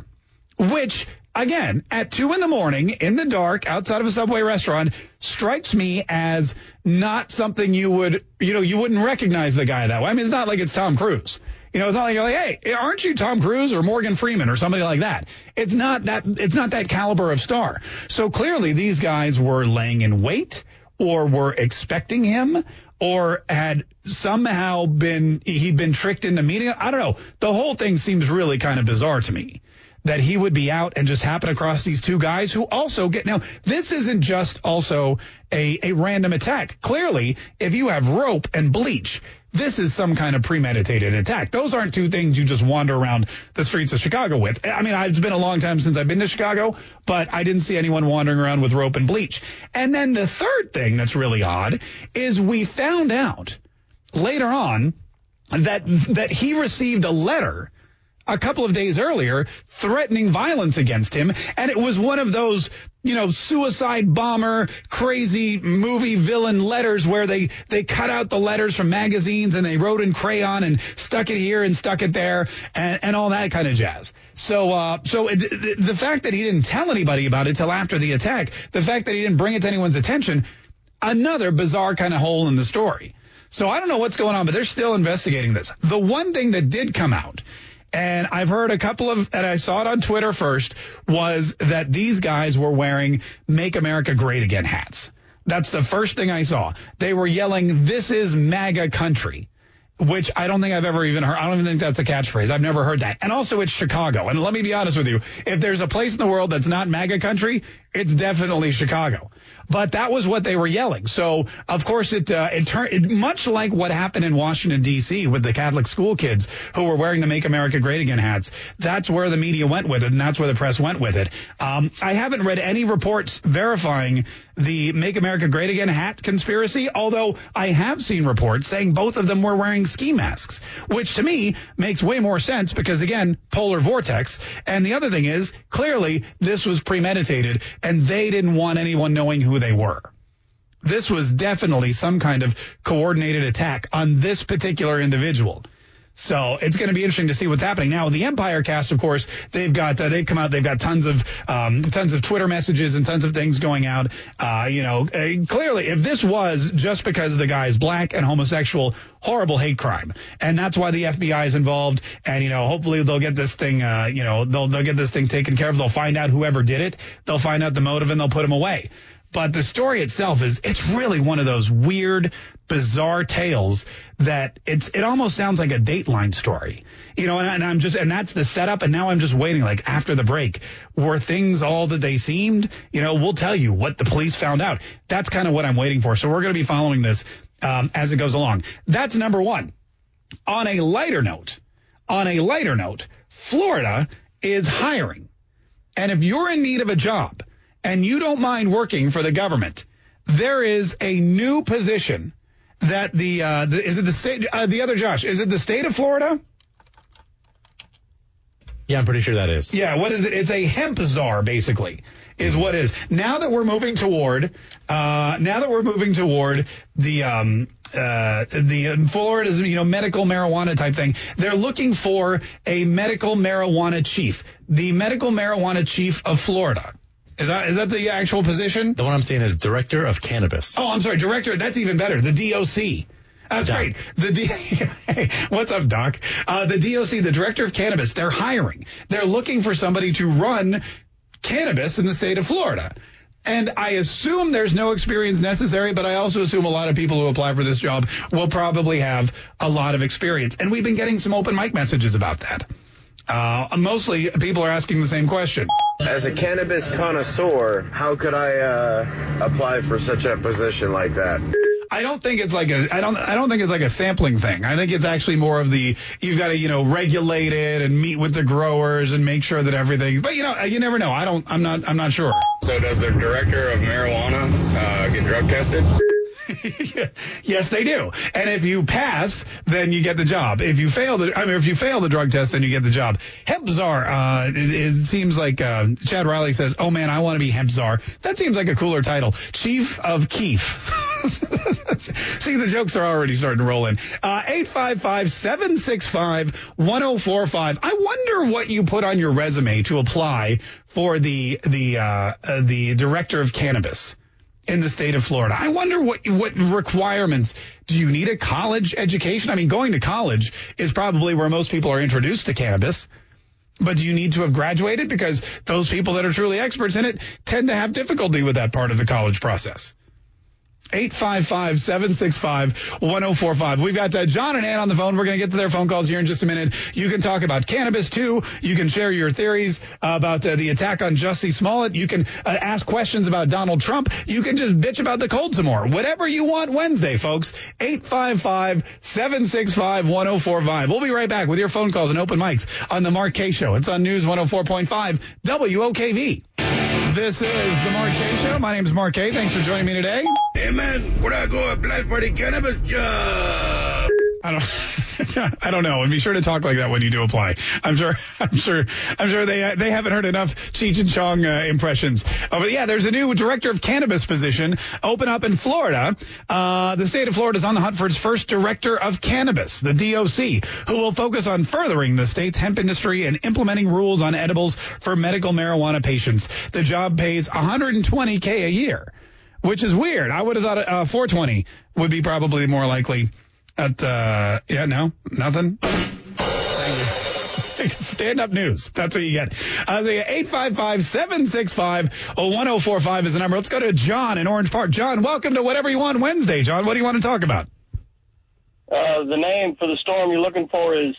Which again, at two in the morning in the dark outside of a subway restaurant strikes me as not something you would, you know, you wouldn't recognize the guy that way. I mean, it's not like it's Tom Cruise. You know, it's not like you're like, hey, aren't you Tom Cruise or Morgan Freeman or somebody like that? It's not that, it's not that caliber of star. So clearly these guys were laying in wait or were expecting him or had somehow been, he'd been tricked into meeting. I don't know. The whole thing seems really kind of bizarre to me that he would be out and just happen across these two guys who also get now this isn't just also a, a random attack. Clearly, if you have rope and bleach, this is some kind of premeditated attack. Those aren't two things you just wander around the streets of Chicago with. I mean, it's been a long time since I've been to Chicago, but I didn't see anyone wandering around with rope and bleach. And then the third thing that's really odd is we found out later on that that he received a letter a couple of days earlier threatening violence against him. And it was one of those, you know, suicide bomber, crazy movie villain letters where they, they cut out the letters from magazines and they wrote in crayon and stuck it here and stuck it there and, and all that kind of jazz. So, uh, so it, the, the fact that he didn't tell anybody about it till after the attack, the fact that he didn't bring it to anyone's attention, another bizarre kind of hole in the story. So I don't know what's going on, but they're still investigating this. The one thing that did come out and I've heard a couple of, and I saw it on Twitter first, was that these guys were wearing Make America Great Again hats. That's the first thing I saw. They were yelling, this is MAGA country, which I don't think I've ever even heard. I don't even think that's a catchphrase. I've never heard that. And also it's Chicago. And let me be honest with you. If there's a place in the world that's not MAGA country, it's definitely Chicago but that was what they were yelling. So of course it uh, it turned much like what happened in Washington D.C. with the Catholic school kids who were wearing the "Make America Great Again" hats. That's where the media went with it, and that's where the press went with it. Um, I haven't read any reports verifying the "Make America Great Again" hat conspiracy, although I have seen reports saying both of them were wearing ski masks, which to me makes way more sense because again, polar vortex. And the other thing is clearly this was premeditated, and they didn't want anyone knowing who they were. This was definitely some kind of coordinated attack on this particular individual. So it's going to be interesting to see what's happening now. The Empire cast, of course, they've got uh, they've come out. They've got tons of um, tons of Twitter messages and tons of things going out. Uh, you know, uh, clearly, if this was just because the guy is black and homosexual, horrible hate crime, and that's why the FBI is involved. And you know, hopefully they'll get this thing. Uh, you know, they'll they'll get this thing taken care of. They'll find out whoever did it. They'll find out the motive and they'll put him away. But the story itself is, it's really one of those weird, bizarre tales that it's, it almost sounds like a Dateline story. You know, and, and I'm just, and that's the setup. And now I'm just waiting, like after the break, were things all that they seemed? You know, we'll tell you what the police found out. That's kind of what I'm waiting for. So we're going to be following this, um, as it goes along. That's number one. On a lighter note, on a lighter note, Florida is hiring. And if you're in need of a job, and you don't mind working for the government, there is a new position that the, uh, the is it the state, uh, the other Josh, is it the state of Florida? Yeah, I'm pretty sure that is. Yeah, what is it? It's a hemp czar, basically, is what is. Now that we're moving toward, uh, now that we're moving toward the, um, uh, the Florida's, you know, medical marijuana type thing. They're looking for a medical marijuana chief, the medical marijuana chief of Florida. Is that is that the actual position? The one I'm seeing is director of cannabis. Oh, I'm sorry, director. That's even better. The DOC. That's Doc. great. The D- hey, what's up, Doc? Uh, the DOC, the director of cannabis, they're hiring. They're looking for somebody to run cannabis in the state of Florida. And I assume there's no experience necessary, but I also assume a lot of people who apply for this job will probably have a lot of experience. And we've been getting some open mic messages about that. Uh, mostly people are asking the same question. As a cannabis connoisseur, how could I uh, apply for such a position like that? I don't think it's like a I don't I don't think it's like a sampling thing. I think it's actually more of the you've got to you know regulate it and meet with the growers and make sure that everything. But you know you never know. I don't I'm not I'm not sure. So does the director of marijuana uh, get drug tested? yes, they do. And if you pass, then you get the job. If you fail the, I mean, if you fail the drug test, then you get the job. Hemp czar. Uh, it, it seems like uh, Chad Riley says, "Oh man, I want to be hemp czar." That seems like a cooler title. Chief of Keef. See, the jokes are already starting to roll in. Uh, 855-765-1045. I wonder what you put on your resume to apply for the the uh, uh, the director of cannabis in the state of Florida. I wonder what what requirements do you need a college education? I mean, going to college is probably where most people are introduced to cannabis. But do you need to have graduated? Because those people that are truly experts in it tend to have difficulty with that part of the college process. 855-765-1045. We've got uh, John and Ann on the phone. We're going to get to their phone calls here in just a minute. You can talk about cannabis too. You can share your theories about uh, the attack on Jussie Smollett. You can uh, ask questions about Donald Trump. You can just bitch about the cold some more. Whatever you want Wednesday, folks. 855-765-1045. We'll be right back with your phone calls and open mics on the Mark Kaye Show. It's on News 104.5 WOKV. This is the Mark Kaye Show. My name is Mark Kaye. Thanks for joining me today. Hey man, where I go apply for the cannabis job? I don't, I don't know. Be sure to talk like that when you do apply. I'm sure, I'm sure, I'm sure they they haven't heard enough Cheech and Chong uh, impressions. Oh, but yeah, there's a new director of cannabis position open up in Florida. Uh, the state of Florida is on the hunt for its first director of cannabis, the DOC, who will focus on furthering the state's hemp industry and implementing rules on edibles for medical marijuana patients. The job pays 120k a year, which is weird. I would have thought uh, 420 would be probably more likely. At uh, yeah, no, nothing. Thank you. Stand up news. That's what you get. Uh, the 855-765-1045 is the number. Let's go to John in Orange Park. John, welcome to Whatever You Want Wednesday. John, what do you want to talk about? Uh, the name for the storm you're looking for is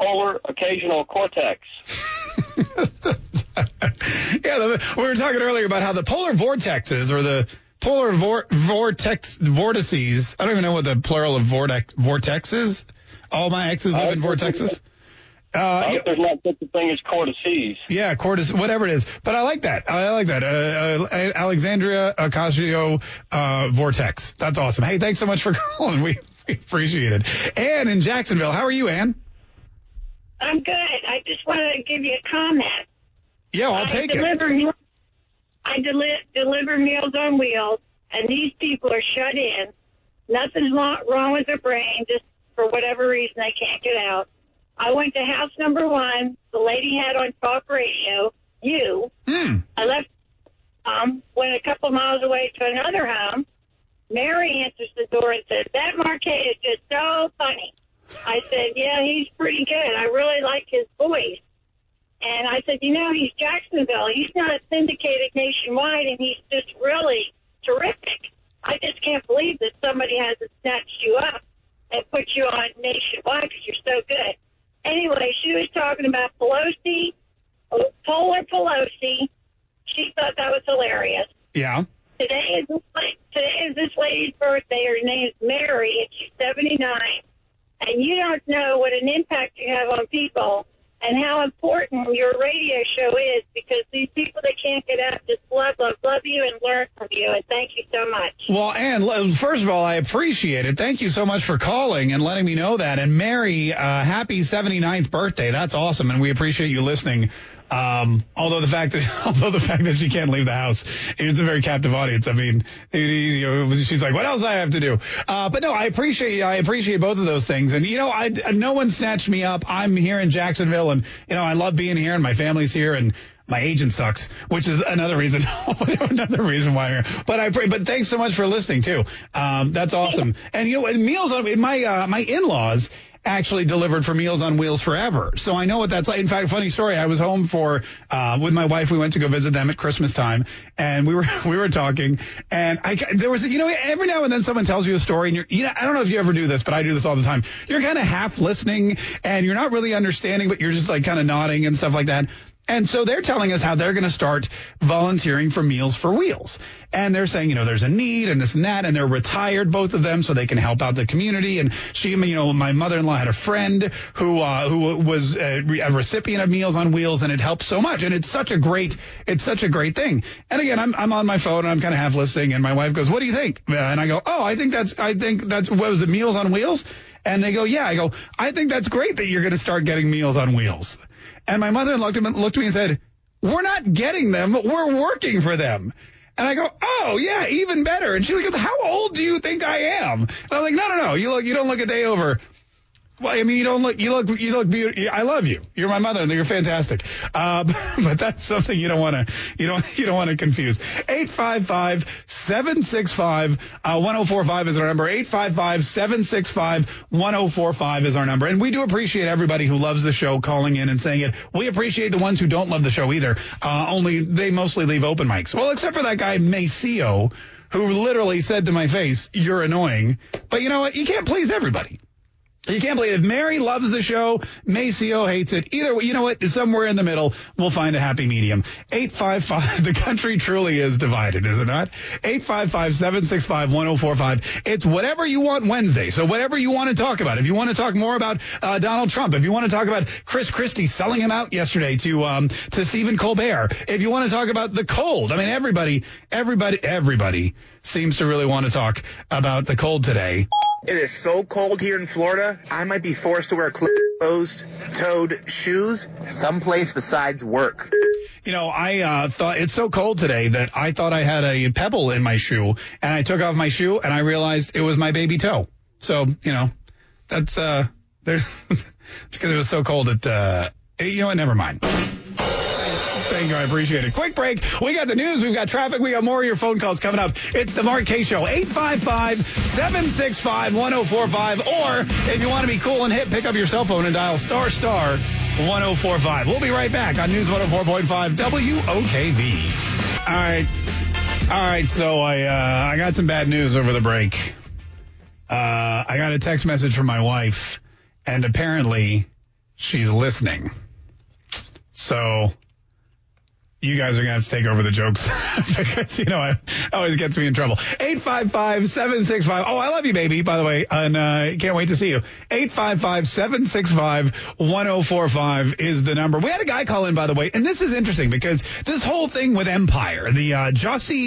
Polar Occasional Cortex. yeah, the, we were talking earlier about how the polar vortexes or the polar vor, vortex vortices. I don't even know what the plural of vortex vortex is. All my exes live in vortexes. Uh, I yeah, hope there's not such a thing as cortices. yeah, cortis, whatever it is. But I like that. I like that. Uh, uh, Alexandria Ocasio uh, vortex. That's awesome. Hey, thanks so much for calling. We, we appreciate it. Ann in Jacksonville. How are you, Ann? I'm good. I just wanted to give you a comment. Yeah, I'll I take it. deliver meals. I deli- deliver Meals on Wheels, and these people are shut in. Nothing's wrong, with their brain, just for whatever reason they can't get out. I went to house number one. The lady had on talk radio. You. I left. Um, went a couple miles away to another home. Mary answers the door and says, "That Mark Kaye is just so funny." I said, "Yeah, he's pretty good. I really like his voice." And I said, you know, he's Jacksonville. He's not syndicated nationwide, and he's just really terrific. I just can't believe that somebody hasn't snatched you up and put you on nationwide because you're so good. Anyway, she was talking about Pelosi, Polar Pelosi. She thought that was hilarious. Yeah. Today is this, today is this lady's birthday. Her name's Mary, and she's 79. And you don't know what an impact you have on people and how important your radio show is because these people that can't get out just love, love, love you and learn from you. And thank you so much. Well, Ann, first of all, I appreciate it. Thank you so much for calling and letting me know that. And Mary, uh, happy 79th birthday. That's awesome. And we appreciate you listening. Um, although the fact that, although the fact that she can't leave the house, it's a very captive audience. I mean, you know, she's like, what else I have to do? Uh, but no, I appreciate, I appreciate both of those things. And, you know, I, no one snatched me up. I'm here in Jacksonville and, you know, I love being here and my family's here and, my agent sucks, which is another reason, another reason why I'm here. But I pray, but thanks so much for listening too. Um, that's awesome. And you know, and meals my uh, my in-laws actually delivered for Meals on Wheels forever. So I know what that's like. In fact, funny story. I was home for uh, with my wife. We went to go visit them at Christmas time, and we were we were talking, and I there was you know every now and then someone tells you a story, and you're you know I don't know if you ever do this, but I do this all the time. You're kind of half listening, and you're not really understanding, but you're just like kind of nodding and stuff like that. And so they're telling us how they're going to start volunteering for Meals for Wheels. And they're saying, you know, there's a need and this and that. And they're retired, both of them, so they can help out the community. And she, you know, my mother-in-law had a friend who, uh, who was a, a recipient of Meals on Wheels and it helped so much. And it's such a great, it's such a great thing. And again, I'm, I'm on my phone and I'm kind of half listening and my wife goes, what do you think? Uh, And I go, oh, I think that's, I think that's, what was it, Meals on Wheels? And they go, yeah. I go, I think that's great that you're going to start getting Meals on Wheels. And my mother looked at me, looked at me and said, we're not getting them. We're working for them. And I go, oh yeah, even better. And she goes, how old do you think I am? And I'm like, no, no, no. You look, you don't look a day over. Well, I mean, you don't look, you look, you look beautiful. I love you. You're my mother and you're fantastic. Uh, but that's something you don't want to, you don't, you don't want to confuse. 855-765, uh, 1045 is our number. 855-765-1045 is our number. And we do appreciate everybody who loves the show calling in and saying it. We appreciate the ones who don't love the show either. Uh, only they mostly leave open mics. Well, except for that guy, Maceo, who literally said to my face, you're annoying. But you know what? You can't please everybody. You can't believe it. Mary loves the show. Maceo hates it. Either way, you know what? Somewhere in the middle, we'll find a happy medium. 855, the country truly is divided, is it not? 855-765-1045. It's whatever you want Wednesday. So whatever you want to talk about. If you want to talk more about uh, Donald Trump, if you want to talk about Chris Christie selling him out yesterday to um, to Stephen Colbert, if you want to talk about the cold, I mean everybody, everybody, everybody seems to really want to talk about the cold today. It is so cold here in Florida, I might be forced to wear closed-toed shoes someplace besides work. You know, I uh, thought it's so cold today that I thought I had a pebble in my shoe, and I took off my shoe and I realized it was my baby toe. So, you know, that's uh, there's because it was so cold. It uh, you know what? Never mind. Thank you. I appreciate it. Quick break. We got the news. We've got traffic. We got more of your phone calls coming up. It's the Mark Kaye Show. 855-765-1045. Or if you want to be cool and hip, pick up your cell phone and dial star star 1045. We'll be right back on News 104.5 WOKV. All right. All right. So I, uh, I got some bad news over the break. Uh, I got a text message from my wife and apparently she's listening. So you guys are going to have to take over the jokes because, you know, it always gets me in trouble. 855-765. Oh, I love you, baby, by the way. And, uh, can't wait to see you. 855-765-1045 is the number. We had a guy call in, by the way, and this is interesting because this whole thing with Empire, the, uh,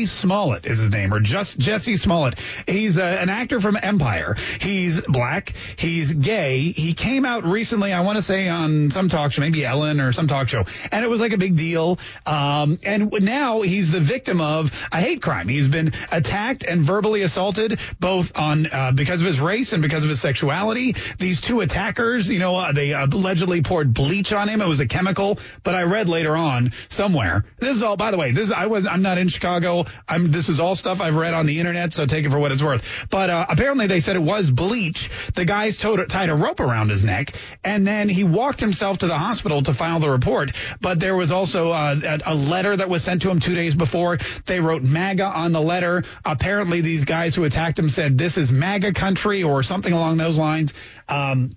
Smollett is his name, or just Jesse Smollett. He's uh, an actor from Empire. He's black. He's gay. He came out recently, I want to say on some talk show, maybe Ellen or some talk show, and it was like a big deal. Um, and now he's the victim of a hate crime. He's been attacked and verbally assaulted both on uh, because of his race and because of his sexuality. These two attackers, you know, uh, they allegedly poured bleach on him. It was a chemical, but I read later on somewhere. This is all, by the way, this I was I'm not in Chicago. I'm this is all stuff I've read on the internet, so take it for what it's worth. But uh, apparently they said it was bleach. The guys towed, tied a rope around his neck, and then he walked himself to the hospital to file the report. But there was also uh, a, letter that was sent to him two days before. They wrote MAGA on the letter. Apparently these guys who attacked him said this is MAGA country or something along those lines. Um,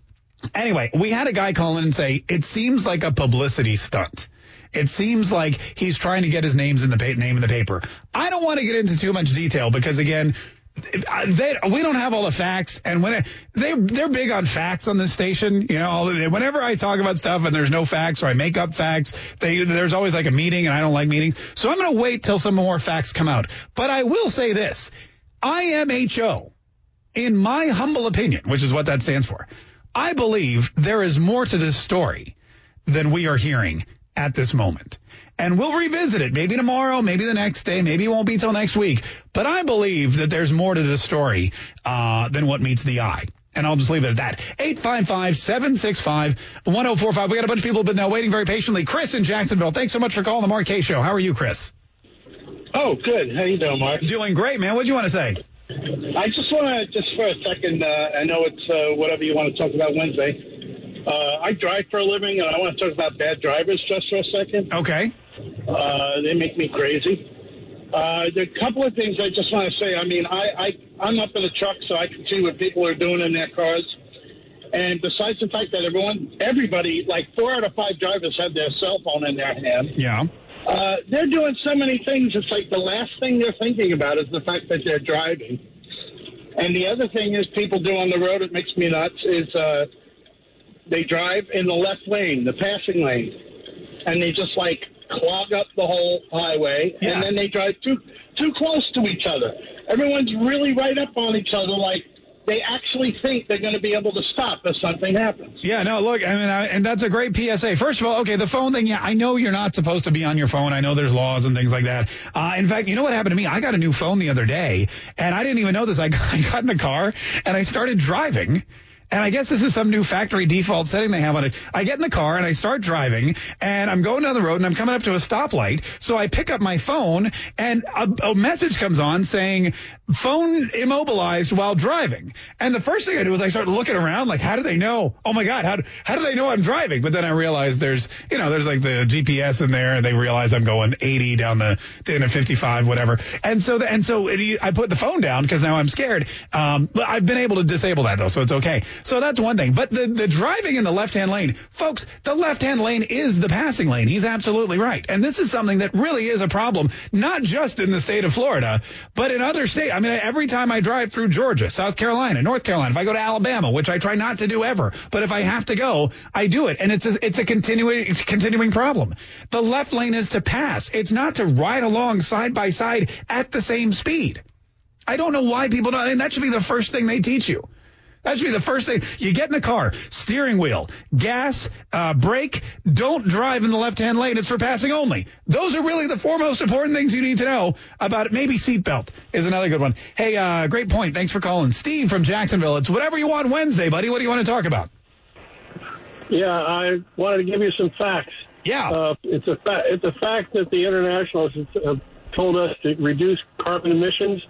anyway, we had a guy call in and say it seems like a publicity stunt. It seems like he's trying to get his names in the pa- name in the paper. I don't want to get into too much detail because again, they, we don't have all the facts, and when it, they they're big on facts on this station. You know, whenever I talk about stuff and there's no facts or I make up facts, they there's always like a meeting, and I don't like meetings. So I'm going to wait till some more facts come out. But I will say this: IMHO, in my humble opinion, which is what that stands for, I believe there is more to this story than we are hearing at this moment. And we'll revisit it maybe tomorrow, maybe the next day, maybe it won't be till next week. But I believe that there's more to this story uh, than what meets the eye. And I'll just leave it at that. 855-765-1045. We got a bunch of people been now waiting very patiently. Chris in Jacksonville. Thanks so much for calling the Mark Kaye Show. How are you, Chris? Oh, good. How you doing, Mark? Doing great, man. What do you want to say? I just want to, just for a second, uh, I know it's uh, whatever you want to talk about Wednesday. Uh, I drive for a living, and I want to talk about bad drivers just for a second. Okay. Uh, they make me crazy. Uh, there are a couple of things I just want to say. I mean, I, I, I'm up in the truck, so I can see what people are doing in their cars. And besides the fact that everyone, everybody, like four out of five drivers have their cell phone in their hand. Yeah. Uh, they're doing so many things. It's like the last thing they're thinking about is the fact that they're driving. And the other thing is people do on the road, it makes me nuts, is uh, they drive in the left lane, the passing lane, and they just like clog up the whole highway, and then they drive too too close to each other. Everyone's really right up on each other, like they actually think they're going to be able to stop if something happens. Yeah, no, look, I mean, I, and that's a great PSA. First of all, okay, the phone thing, yeah, I know you're not supposed to be on your phone. I know there's laws and things like that. Uh, in fact, you know what happened to me? I got a new phone the other day, and I didn't even know this. I got, I got in the car, and I started driving. And I guess this is some new factory default setting they have on it. I get in the car and I start driving and I'm going down the road and I'm coming up to a stoplight. So I pick up my phone and a, a message comes on saying phone immobilized while driving. And the first thing I do is I start looking around like, how do they know? Oh my God, how, how do they know I'm driving? But then I realize there's, you know, there's like the GPS in there and they realize I'm going 80 down the, the end 55, whatever. And so, the, and so it, I put the phone down because now I'm scared. Um, but I've been able to disable that though, so it's okay. So that's one thing. But the, the driving in the left-hand lane, folks, the left-hand lane is the passing lane. He's absolutely right. And this is something that really is a problem, not just in the state of Florida, but in other states. I mean, every time I drive through Georgia, South Carolina, North Carolina, if I go to Alabama, which I try not to do ever, but if I have to go, I do it. And it's a, it's a continuing, continuing problem. The left lane is to pass. It's not to ride along side by side at the same speed. I don't know why people don't, and that should be the first thing they teach you. That should be the first thing. You get in the car, steering wheel, gas, uh, brake. Don't drive in the left-hand lane. It's for passing only. Those are really the four most important things you need to know about it. Maybe seatbelt is another good one. Hey, uh, great point. Thanks for calling. Steve from Jacksonville. It's whatever you want Wednesday, buddy. What do you want to talk about? Yeah, I wanted to give you some facts. Yeah. Uh, it's a fa- it's a fact that the internationals have told us to reduce carbon emissions,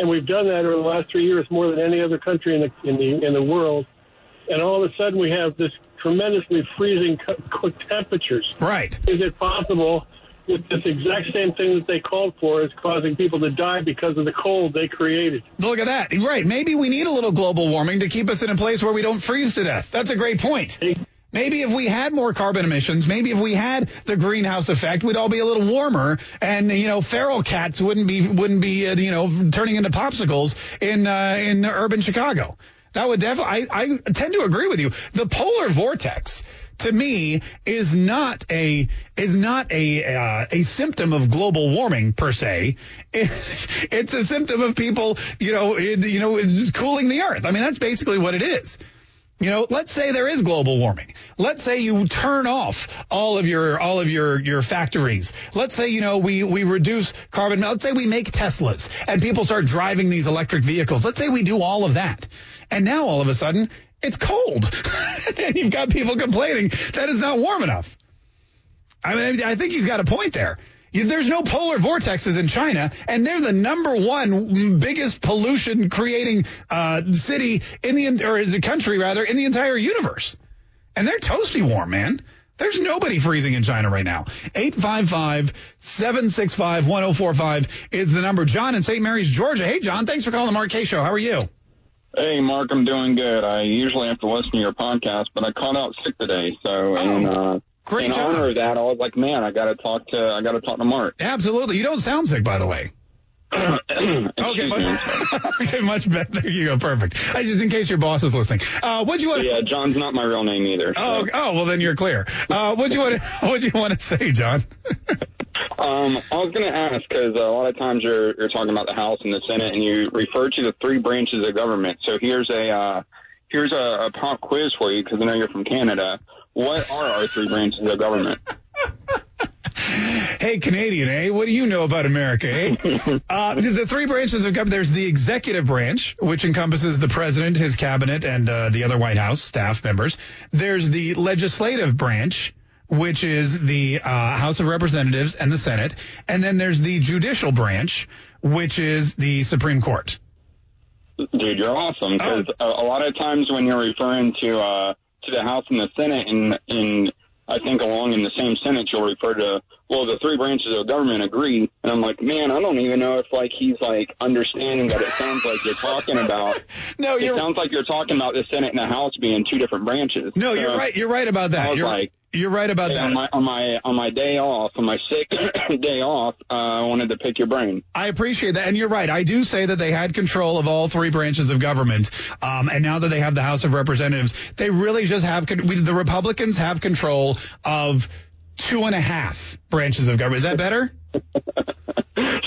and we've done that over the last three years more than any other country in the in the in the world. And all of a sudden, we have this tremendously freezing co- temperatures. Right. Is it possible that this exact same thing that they called for is causing people to die because of the cold they created? Look at that. Right. Maybe we need a little global warming to keep us in a place where we don't freeze to death. That's a great point. Maybe if we had more carbon emissions, maybe if we had the greenhouse effect, we'd all be a little warmer, and you know, feral cats wouldn't be wouldn't be uh, you know turning into popsicles in uh, in urban Chicago. That would definitely. I, I tend to agree with you. The polar vortex to me is not a is not a uh, a symptom of global warming per se. It's, it's a symptom of people, you know, it, you know, it's cooling the earth. I mean, that's basically what it is. You know, let's say there is global warming. Let's say you turn off all of your all of your your factories. Let's say you know we we reduce carbon. Let's say we make Teslas and people start driving these electric vehicles. Let's say we do all of that, and now all of a sudden it's cold, and you've got people complaining that it's not warm enough. I mean, I think he's got a point there. There's no polar vortexes in China, and they're the number one biggest pollution creating uh, city in the or is a country rather in the entire universe. And they're toasty warm, man. There's nobody freezing in China right now. 855-765-1045 is the number. John in St. Mary's, Georgia. Hey, John, thanks for calling the Mark Kaye Show. How are you? Hey, Mark, I'm doing good. I usually have to listen to your podcast, but I caught out sick today. So, and, uh, great in job. honor of that, I was like, man, I got to talk to, I got to talk to Mark. Absolutely. You don't sound sick, by the way. okay, much, okay, much better. There you go. Perfect. I just in case your boss is listening. Uh, what you want? Yeah, John's not my real name either. so. Oh, oh, well then you're clear. Uh, what do you want? What do you want to say, John? Um, I was going to ask because a lot of times you're you're talking about the House and the Senate, and you refer to the three branches of government. So here's a uh, here's a, a pop quiz for you because I know you're from Canada. What are our three branches of government? Hey, Canadian, eh? What do you know about America, eh? uh, the, three branches of government. There's the executive branch, which encompasses the president, his cabinet, and uh, the other White House staff members. There's the legislative branch, which is the uh, House of Representatives and the Senate, and then there's the judicial branch, which is the Supreme Court. Dude, you're awesome. Because a, a lot of times when you're referring to uh, to the House and the Senate, and in I think along in the same sentence, you'll refer to well, the three branches of government agree. And I'm like, man, I don't even know if like he's like understanding that it sounds like you're talking about. no, it sounds like you're talking about the Senate and the House being two different branches. No, So you're right. You're right about that. You're, like, you're right about hey, that. on my on my on my day off, on my sick day off, uh, I wanted to pick your brain. I appreciate that, and you're right. I do say that they had control of all three branches of government, um, and now that they have the House of Representatives, they really just have con- we, the Republicans have control of two and a half branches of government. Is that better?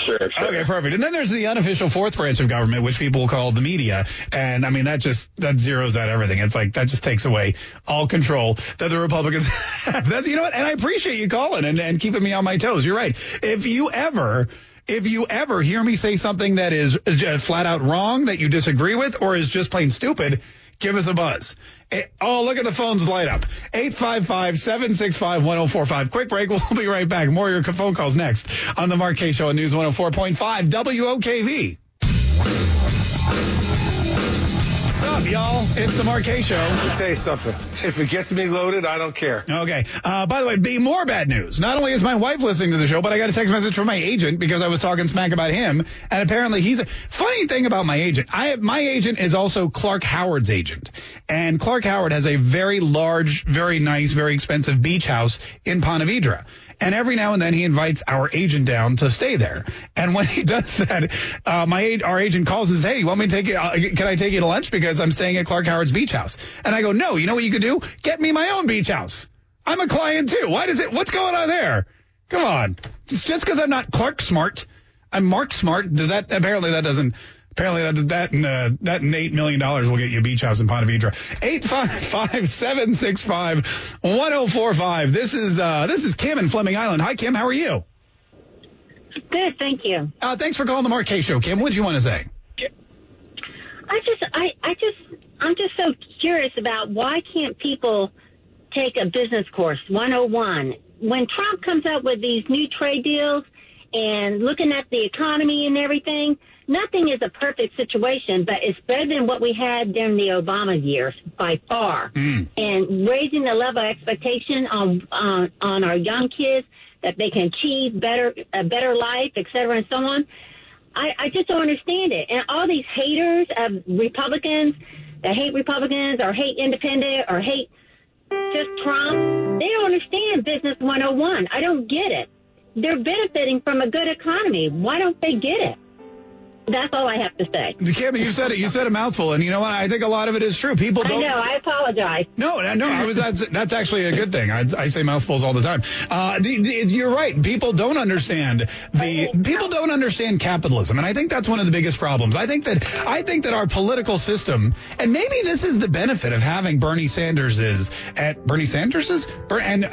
Sure, sure. Okay, perfect. And then there's the unofficial fourth branch of government, which people call the media. And I mean, that just, that zeroes out everything. It's like, that just takes away all control that the Republicans have. That's, you know what? And I appreciate you calling and, and keeping me on my toes. You're right. If you ever, if you ever hear me say something that is uh, flat out wrong, that you disagree with, or is just plain stupid, give us a buzz. Eh, oh, look at the phones light up. 855-765-1045. Quick break. We'll be right back. More of your phone calls next on the Mark Kaye Show on News 104.5 WOKV. Up, y'all? It's the Kaye Show. Tell you something. If it gets me loaded, I don't care. Okay. Uh, by the way, be more bad news. Not only is my wife listening to the show, but I got a text message from my agent because I was talking smack about him, and apparently he's a funny thing about my agent. I my agent is also Clark Howard's agent, and Clark Howard has a very large, very nice, very expensive beach house in Ponte Vedra. And every now and then he invites our agent down to stay there. And when he does that, uh, my our agent calls and says, "Hey, you want me to take you? Uh, can I take you to lunch because I'm staying at Clark Howard's beach house?" And I go, "No. You know what you could do? Get me my own beach house. I'm a client too. Why does it? What's going on there? Come on. It's just because I'm not Clark Smart. I'm Mark Smart. Does that apparently that doesn't." Apparently that that and uh, that and eight million dollars will get you a beach house in Ponte Vedra. Eight five five seven six five one zero four five. This is uh, this is Kim in Fleming Island. Hi Kim, how are you? Good, thank you. Uh, thanks for calling the Kaye Show, Kim. What did you want to say? I just, I, I just, I'm just so curious about why can't people take a business course 101 when Trump comes up with these new trade deals and looking at the economy and everything. Nothing is a perfect situation, but it's better than what we had during the Obama years by far. Hmm. And raising the level of expectation on on, on our young kids that they can achieve better a better life, et cetera, and so on. I, I just don't understand it. And all these haters of Republicans that hate Republicans or hate independent or hate just Trump, they don't understand Business 101. I don't get it. They're benefiting from a good economy. Why don't they get it? That's all I have to say. Kim, you said it. You said a mouthful, and you know what? I think a lot of it is true. People don't. I know. I apologize. No, no. I was, that's, that's actually a good thing. I, I say mouthfuls all the time. Uh, the, the, you're right. People don't understand the people don't understand capitalism, and I think that's one of the biggest problems. I think that I think that our political system, and maybe this is the benefit of having Bernie Sanders is at Bernie Sanders's and uh,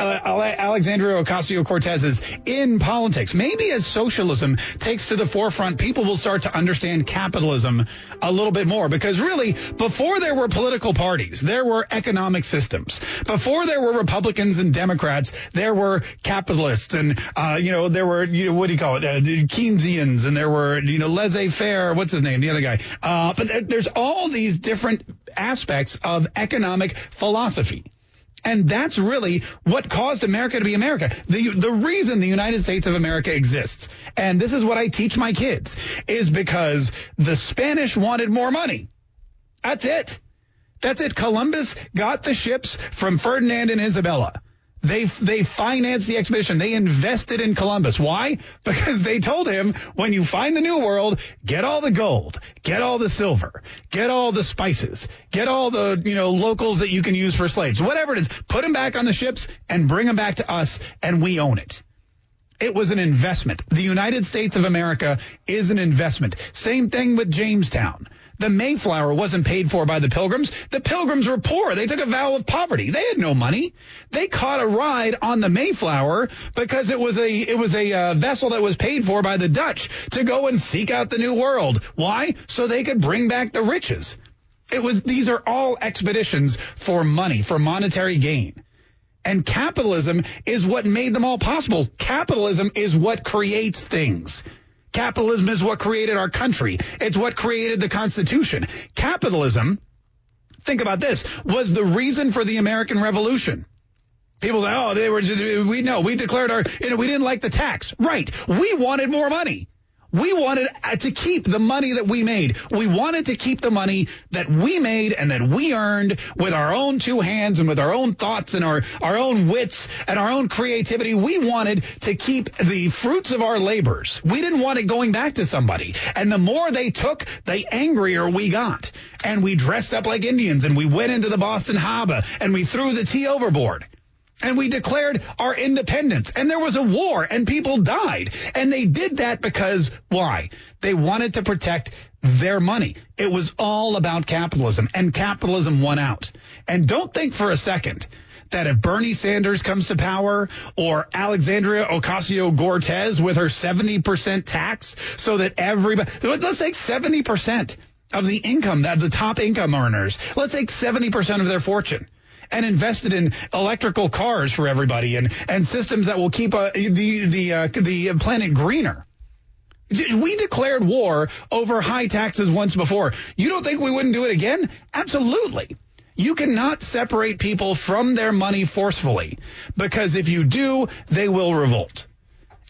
Alexandria Ocasio Cortez's in politics. Maybe as socialism takes to the forefront, people will start to understand capitalism a little bit more because really before there were political parties there were economic systems. Before there were republicans and democrats there were capitalists and uh, you know there were you know what do you call it? Uh, keynesians and there were you know laissez-faire what's his name? The other guy. Uh, but there, there's all these different aspects of economic philosophy and that's really what caused America to be America. The the reason the United States of America exists, and this is what I teach my kids, is because the Spanish wanted more money. That's it. That's it. Columbus got the ships from Ferdinand and Isabella. They they financed the expedition. They invested in Columbus. Why? Because they told him when you find the new world, get all the gold, get all the silver, get all the spices, get all the you know locals that you can use for slaves, whatever it is. Put them back on the ships and bring them back to us, and we own it. It was an investment. The United States of America is an investment. Same thing with Jamestown. The Mayflower wasn't paid for by the Pilgrims. The Pilgrims were poor. They took a vow of poverty. They had no money. They caught a ride on the Mayflower because it was a it was a uh, vessel that was paid for by the Dutch to go and seek out the New World. Why? So they could bring back the riches. It was these are all expeditions for money, for monetary gain. And capitalism is what made them all possible. Capitalism is what creates things. Capitalism is what created our country. It's what created the Constitution. Capitalism, think about this, was the reason for the American Revolution. People say, "Oh, they were just, we know we declared our you know we didn't like the tax." Right. We wanted more money. We wanted uh, to keep the money that we made. We wanted to keep the money that we made and that we earned with our own two hands and with our own thoughts and our, our own wits and our own creativity. We wanted to keep the fruits of our labors. We didn't want it going back to somebody. And the more they took, the angrier we got. And we dressed up like Indians and we went into the Boston Harbor and we threw the tea overboard and we declared our independence and there was a war and people died. And they did that because why? They wanted to protect their money. It was all about capitalism and capitalism won out. And don't think for a second that if Bernie Sanders comes to power or Alexandria Ocasio-Cortez with her 70% tax so that everybody, let's take 70% of the income, of the top income earners, let's take 70% of their fortune and invested in electrical cars for everybody and, and systems that will keep uh, the the uh, the planet greener. We declared war over high taxes once before. You don't think we wouldn't do it again? Absolutely. You cannot separate people from their money forcefully because if you do, they will revolt.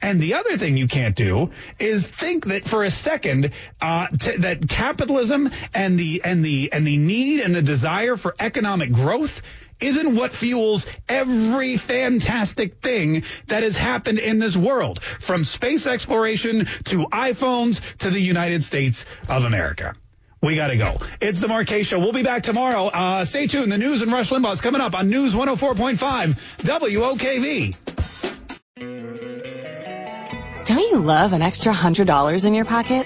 And the other thing you can't do is think that for a second uh, t- that capitalism and the and the and the need and the desire for economic growth isn't what fuels every fantastic thing that has happened in this world, from space exploration to iPhones to the United States of America. We got to go. It's the Marquez Show. We'll be back tomorrow. Uh, stay tuned. The news and Rush Limbaugh is coming up on News 104.5 WOKV. Don't you love an extra $100 in your pocket?